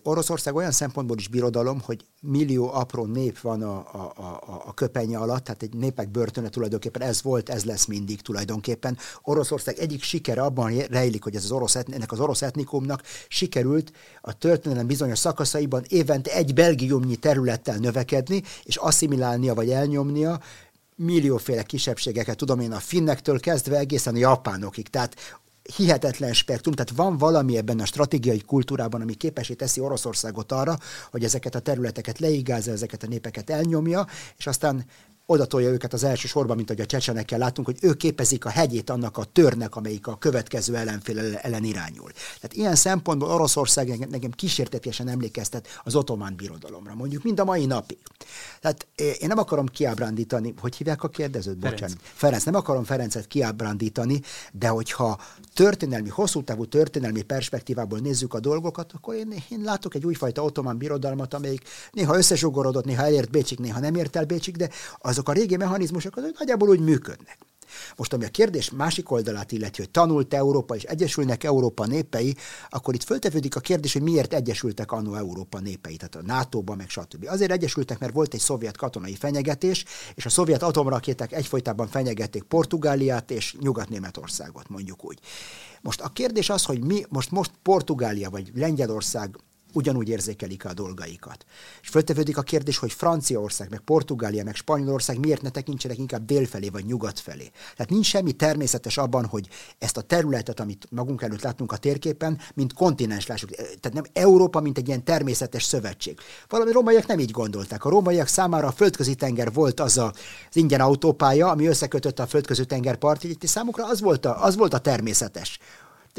Oroszország olyan szempontból is birodalom, hogy millió apró nép van a, a, a, a köpenye alatt, tehát egy népek börtöne tulajdonképpen ez volt, ez lesz mindig tulajdonképpen. Oroszország egyik sikere abban rejlik, hogy ez az orosz, ennek az orosz etnikumnak sikerült a történelem bizonyos szakaszaiban évente egy belgiumnyi területtel növekedni, és asszimilálnia vagy elnyomnia millióféle kisebbségeket, tudom én, a finnektől kezdve egészen a japánokig. Tehát hihetetlen spektrum, tehát van valami ebben a stratégiai kultúrában, ami képesé teszi Oroszországot arra, hogy ezeket a területeket leigázza, ezeket a népeket elnyomja, és aztán oda tolja őket az első sorban, mint hogy a csecsenekkel látunk, hogy ők képezik a hegyét annak a törnek, amelyik a következő ellenfél ellen irányul. Tehát ilyen szempontból Oroszország nekem kísértetésen emlékeztet az ottomán birodalomra, mondjuk mind a mai napig. Tehát eh, én nem akarom kiábrándítani, hogy hívják a kérdezőt? Ferenc. Bocsánat. Ferenc, nem akarom Ferencet kiábrándítani, de hogyha történelmi, hosszú távú történelmi perspektívából nézzük a dolgokat, akkor én, én látok egy újfajta ottomán birodalmat, amelyik néha összezsugorodott, néha elért Bécsig, néha nem ért el Bécsig, de azok a régi mechanizmusok azok nagyjából úgy működnek. Most, ami a kérdés másik oldalát illeti, hogy tanult Európa és egyesülnek Európa népei, akkor itt föltevődik a kérdés, hogy miért egyesültek annó Európa népei, tehát a NATO-ban, meg stb. Azért egyesültek, mert volt egy szovjet katonai fenyegetés, és a szovjet atomrakéták egyfolytában fenyegették Portugáliát és Nyugat-Németországot, mondjuk úgy. Most a kérdés az, hogy mi, most, most Portugália vagy Lengyelország ugyanúgy érzékelik a dolgaikat. És föltevődik a kérdés, hogy Franciaország, meg Portugália, meg Spanyolország miért ne tekintsenek inkább délfelé vagy nyugat felé. Tehát nincs semmi természetes abban, hogy ezt a területet, amit magunk előtt láttunk a térképen, mint kontinens lássuk. Tehát nem Európa, mint egy ilyen természetes szövetség. Valami rómaiak nem így gondolták. A rómaiak számára a földközi tenger volt az a, az ingyen autópálya, ami összekötötte a földközi tenger partjait, és számukra az volt a, az volt a természetes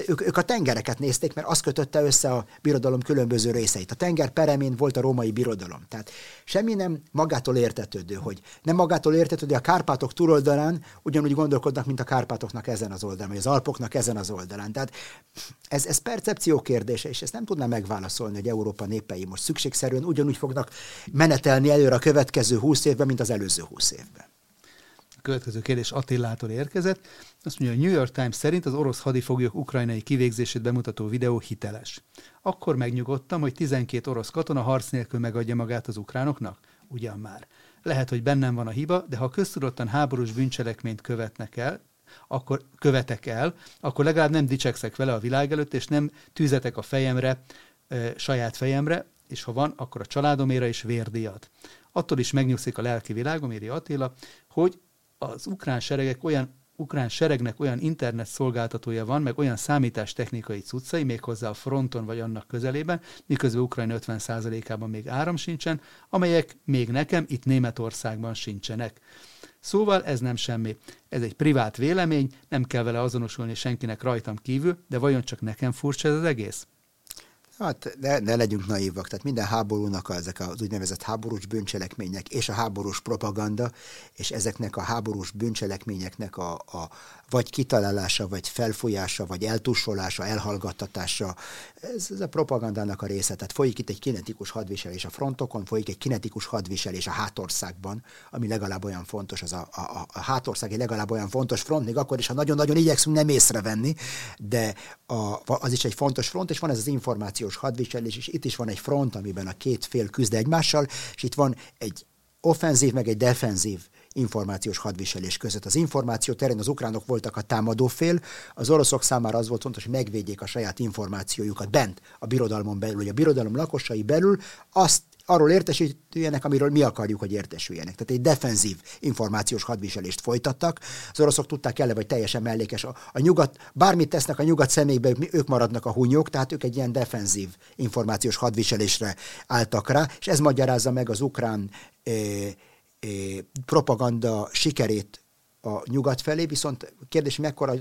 ők, ők a tengereket nézték, mert az kötötte össze a birodalom különböző részeit. A tenger peremén volt a római birodalom. Tehát semmi nem magától értetődő, hogy nem magától értetődő, a Kárpátok túloldalán ugyanúgy gondolkodnak, mint a Kárpátoknak ezen az oldalán, vagy az Alpoknak ezen az oldalán. Tehát ez, ez percepció kérdése, és ezt nem tudná megválaszolni, hogy Európa népei most szükségszerűen ugyanúgy fognak menetelni előre a következő húsz évben, mint az előző húsz évben következő kérdés Attilától érkezett. Azt mondja, a New York Times szerint az orosz hadifoglyok ukrajnai kivégzését bemutató videó hiteles. Akkor megnyugodtam, hogy 12 orosz katona harc nélkül megadja magát az ukránoknak? Ugyan már. Lehet, hogy bennem van a hiba, de ha köztudottan háborús bűncselekményt követnek el, akkor követek el, akkor legalább nem dicsekszek vele a világ előtt, és nem tűzetek a fejemre, e, saját fejemre, és ha van, akkor a családomére is vérdíjat. Attól is megnyugszik a lelki világom, írja Attila, hogy az ukrán seregek olyan ukrán seregnek olyan internet szolgáltatója van, meg olyan számítástechnikai cuccai, méghozzá a fronton vagy annak közelében, miközben Ukrajna 50%-ában még áram sincsen, amelyek még nekem itt Németországban sincsenek. Szóval ez nem semmi. Ez egy privát vélemény, nem kell vele azonosulni senkinek rajtam kívül, de vajon csak nekem furcsa ez az egész? Hát ne, ne legyünk naívak, tehát minden háborúnak ezek az úgynevezett háborús bűncselekmények és a háborús propaganda, és ezeknek a háborús bűncselekményeknek a, a vagy kitalálása, vagy felfújása, vagy eltussolása, elhallgattatása, ez, ez a propagandának a része. Tehát folyik itt egy kinetikus hadviselés a frontokon, folyik egy kinetikus hadviselés a hátországban, ami legalább olyan fontos, az a, a, a hátország egy legalább olyan fontos front, még akkor is, ha nagyon-nagyon igyekszünk nem észrevenni, de a, az is egy fontos front, és van ez az információs hadviselés, és itt is van egy front, amiben a két fél küzd egymással, és itt van egy offenzív, meg egy defenzív információs hadviselés között. Az információ terén az ukránok voltak a támadó fél, az oroszok számára az volt fontos, hogy megvédjék a saját információjukat bent a birodalmon belül, hogy a birodalom lakosai belül azt arról értesítőjenek, amiről mi akarjuk, hogy értesüljenek. Tehát egy defenzív információs hadviselést folytattak. Az oroszok tudták el, vagy teljesen mellékes. A, a nyugat, bármit tesznek a nyugat személybe, ők maradnak a hunyók, tehát ők egy ilyen defenzív információs hadviselésre álltak rá, és ez magyarázza meg az ukrán eh, propaganda sikerét a nyugat felé, viszont kérdés, mekkora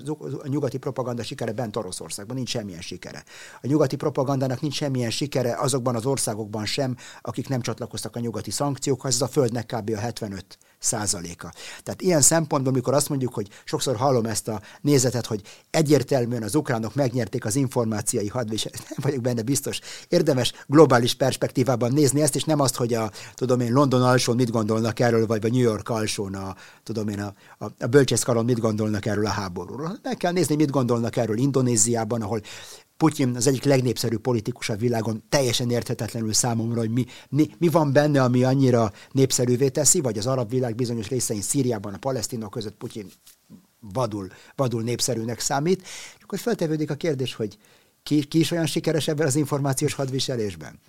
a nyugati propaganda sikere bent Oroszországban, nincs semmilyen sikere. A nyugati propagandának nincs semmilyen sikere azokban az országokban sem, akik nem csatlakoztak a nyugati szankciókhoz, ez a földnek kb. a 75 százaléka. Tehát ilyen szempontból, amikor azt mondjuk, hogy sokszor hallom ezt a nézetet, hogy egyértelműen az ukránok megnyerték az információi hadviselést, nem vagyok benne biztos. Érdemes globális perspektívában nézni ezt, és nem azt, hogy a, tudom én, London alsón mit gondolnak erről, vagy a New York alsón, a, tudom én, a, a, a bölcsészkaron mit gondolnak erről a háborúról. Meg kell nézni, mit gondolnak erről Indonéziában, ahol Putyin az egyik legnépszerűbb politikus a világon, teljesen érthetetlenül számomra, hogy mi, mi, mi van benne, ami annyira népszerűvé teszi, vagy az arab világ bizonyos részein Szíriában, a palesztinok között Putyin vadul, vadul népszerűnek számít. És akkor feltevődik a kérdés, hogy ki, ki is olyan sikeres ebben az információs hadviselésben?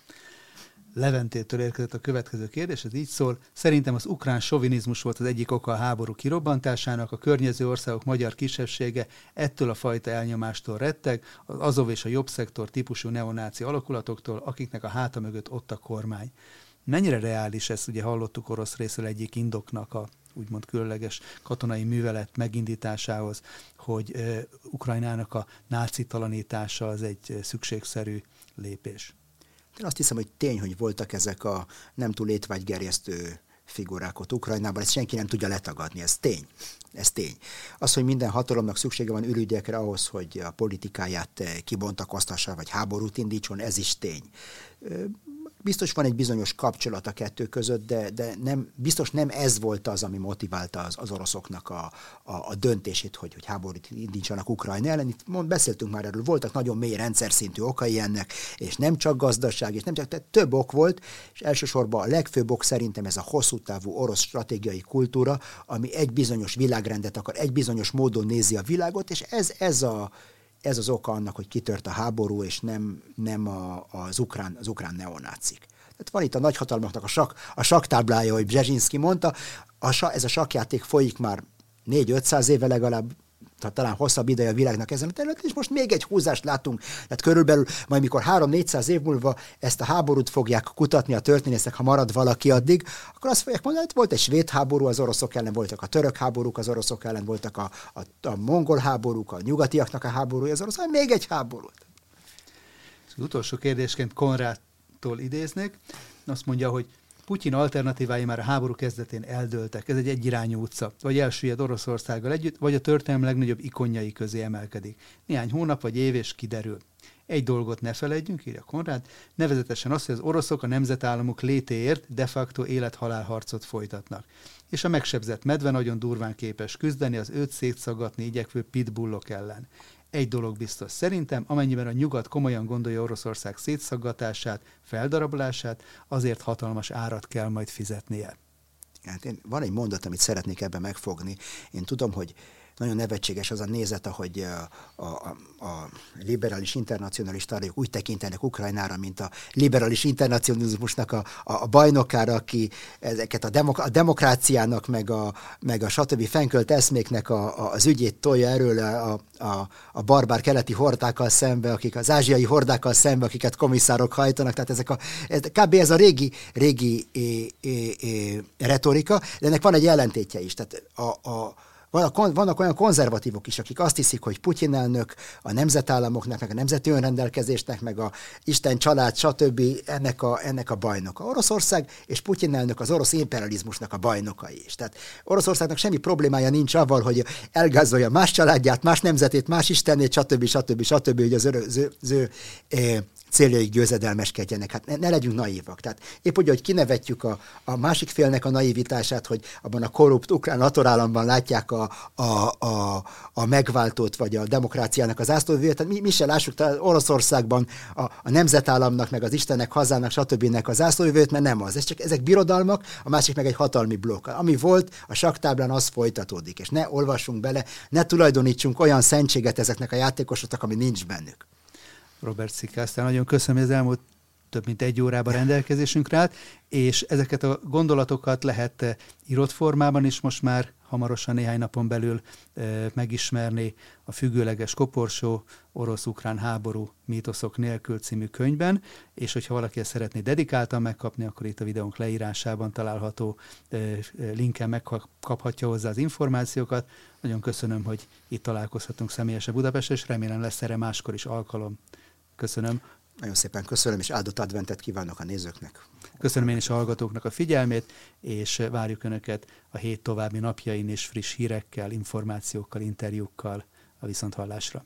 Leventétől érkezett a következő kérdés, ez így szól. Szerintem az ukrán sovinizmus volt az egyik oka a háború kirobbantásának, a környező országok magyar kisebbsége ettől a fajta elnyomástól retteg, az Azov és a jobb szektor típusú neonáci alakulatoktól, akiknek a háta mögött ott a kormány. Mennyire reális ez, ugye hallottuk orosz részről egyik indoknak a úgymond különleges katonai művelet megindításához, hogy uh, Ukrajnának a nácitalanítása az egy szükségszerű lépés. Én azt hiszem, hogy tény, hogy voltak ezek a nem túl étvágygerjesztő figurák ott Ukrajnában, ezt senki nem tudja letagadni, ez tény. Ez tény. Az, hogy minden hatalomnak szüksége van ürügyekre ahhoz, hogy a politikáját kibontakoztassa, vagy háborút indítson, ez is tény biztos van egy bizonyos kapcsolat a kettő között, de, de nem, biztos nem ez volt az, ami motiválta az, az oroszoknak a, a, a döntését, hogy, hogy háborút indítsanak Ukrajna ellen. Itt mond, beszéltünk már erről, voltak nagyon mély rendszer szintű okai ennek, és nem csak gazdaság, és nem csak, tehát több ok volt, és elsősorban a legfőbb ok szerintem ez a hosszú távú orosz stratégiai kultúra, ami egy bizonyos világrendet akar, egy bizonyos módon nézi a világot, és ez, ez a, ez az oka annak, hogy kitört a háború, és nem, nem a, az, ukrán, az ukrán neonácik. Tehát van itt a nagyhatalmaknak a, sak, a saktáblája, hogy Brzezinski mondta, a, ez a sakjáték folyik már 4-500 éve legalább, talán hosszabb ideje a világnak ezen a területen, és most még egy húzást látunk. Tehát körülbelül majd mikor 3-400 év múlva ezt a háborút fogják kutatni a történészek, ha marad valaki addig, akkor azt fogják mondani, hogy volt egy svéd háború, az oroszok ellen voltak a török háborúk, az oroszok ellen voltak a, a, a mongol háborúk, a nyugatiaknak a háborúja, az oroszok, még egy háború. Az utolsó kérdésként Konrádtól idéznék, azt mondja, hogy Putyin alternatívái már a háború kezdetén eldőltek. Ez egy egyirányú utca. Vagy elsüllyed Oroszországgal együtt, vagy a történelem legnagyobb ikonjai közé emelkedik. Néhány hónap vagy év, és kiderül. Egy dolgot ne felejtjünk, írja Konrád, nevezetesen azt, hogy az oroszok a nemzetállamok létéért de facto élet-halálharcot folytatnak. És a megsebzett medve nagyon durván képes küzdeni az őt szétszaggatni igyekvő pitbullok ellen. Egy dolog biztos, szerintem, amennyiben a nyugat komolyan gondolja Oroszország szétszaggatását, feldarabolását, azért hatalmas árat kell majd fizetnie. Hát én, van egy mondat, amit szeretnék ebben megfogni. Én tudom, hogy nagyon nevetséges az a nézet, ahogy a, a, a liberális internacionalistáriuk úgy tekintenek Ukrajnára, mint a liberális internacionalizmusnak a, a, a bajnokára, aki ezeket a, demok, a demokráciának, meg a, meg a stb. fenkölt eszméknek a, a, az ügyét tolja erről a, a, a barbár keleti hordákkal szembe, akik az ázsiai hordákkal szembe, akiket komisszárok hajtanak, tehát ezek a, ez, kb. ez a régi, régi é, é, é, retorika, de ennek van egy ellentétje is, tehát a, a vannak olyan konzervatívok is, akik azt hiszik, hogy Putyin elnök a nemzetállamoknak, meg a nemzeti önrendelkezésnek, meg a Isten család, stb. ennek a, ennek a bajnoka. Oroszország és Putyin elnök az orosz imperializmusnak a bajnokai is. Tehát Oroszországnak semmi problémája nincs avval, hogy elgázolja más családját, más nemzetét, más istenét, stb. stb. stb. stb. hogy az ő, az ő, az ő céljaik győzedelmeskedjenek. Hát ne, ne legyünk naívak. Tehát épp úgy, hogy kinevetjük a, a másik félnek a naivitását, hogy abban a korrupt ukrán atorállamban látják a, a, a, a megváltót, vagy a demokráciának az ászlóvőjét, tehát mi, mi se lássuk tehát Oroszországban a, a nemzetállamnak, meg az Istennek, hazának, stb. az ászlóvőjét, mert nem az. Ez csak, ezek birodalmak, a másik meg egy hatalmi blokk. Ami volt, a saktáblán az folytatódik, és ne olvassunk bele, ne tulajdonítsunk olyan szentséget ezeknek a játékosoknak, ami nincs bennük. Robert Szikásztán. Nagyon köszönöm, hogy az elmúlt több mint egy órában rendelkezésünkre állt, és ezeket a gondolatokat lehet eh, írott formában is most már hamarosan néhány napon belül e, megismerni a Függőleges Koporsó, Orosz-Ukrán háború mítoszok nélkül című könyvben, és hogyha valaki ezt szeretné dedikáltan megkapni, akkor itt a videónk leírásában található e, linken megkaphatja hozzá az információkat. Nagyon köszönöm, hogy itt találkozhatunk személyesen Budapest, és remélem lesz erre máskor is alkalom. Köszönöm. Nagyon szépen köszönöm, és áldott adventet kívánok a nézőknek. Köszönöm én is a hallgatóknak a figyelmét, és várjuk Önöket a hét további napjain és friss hírekkel, információkkal, interjúkkal a Viszonthallásra.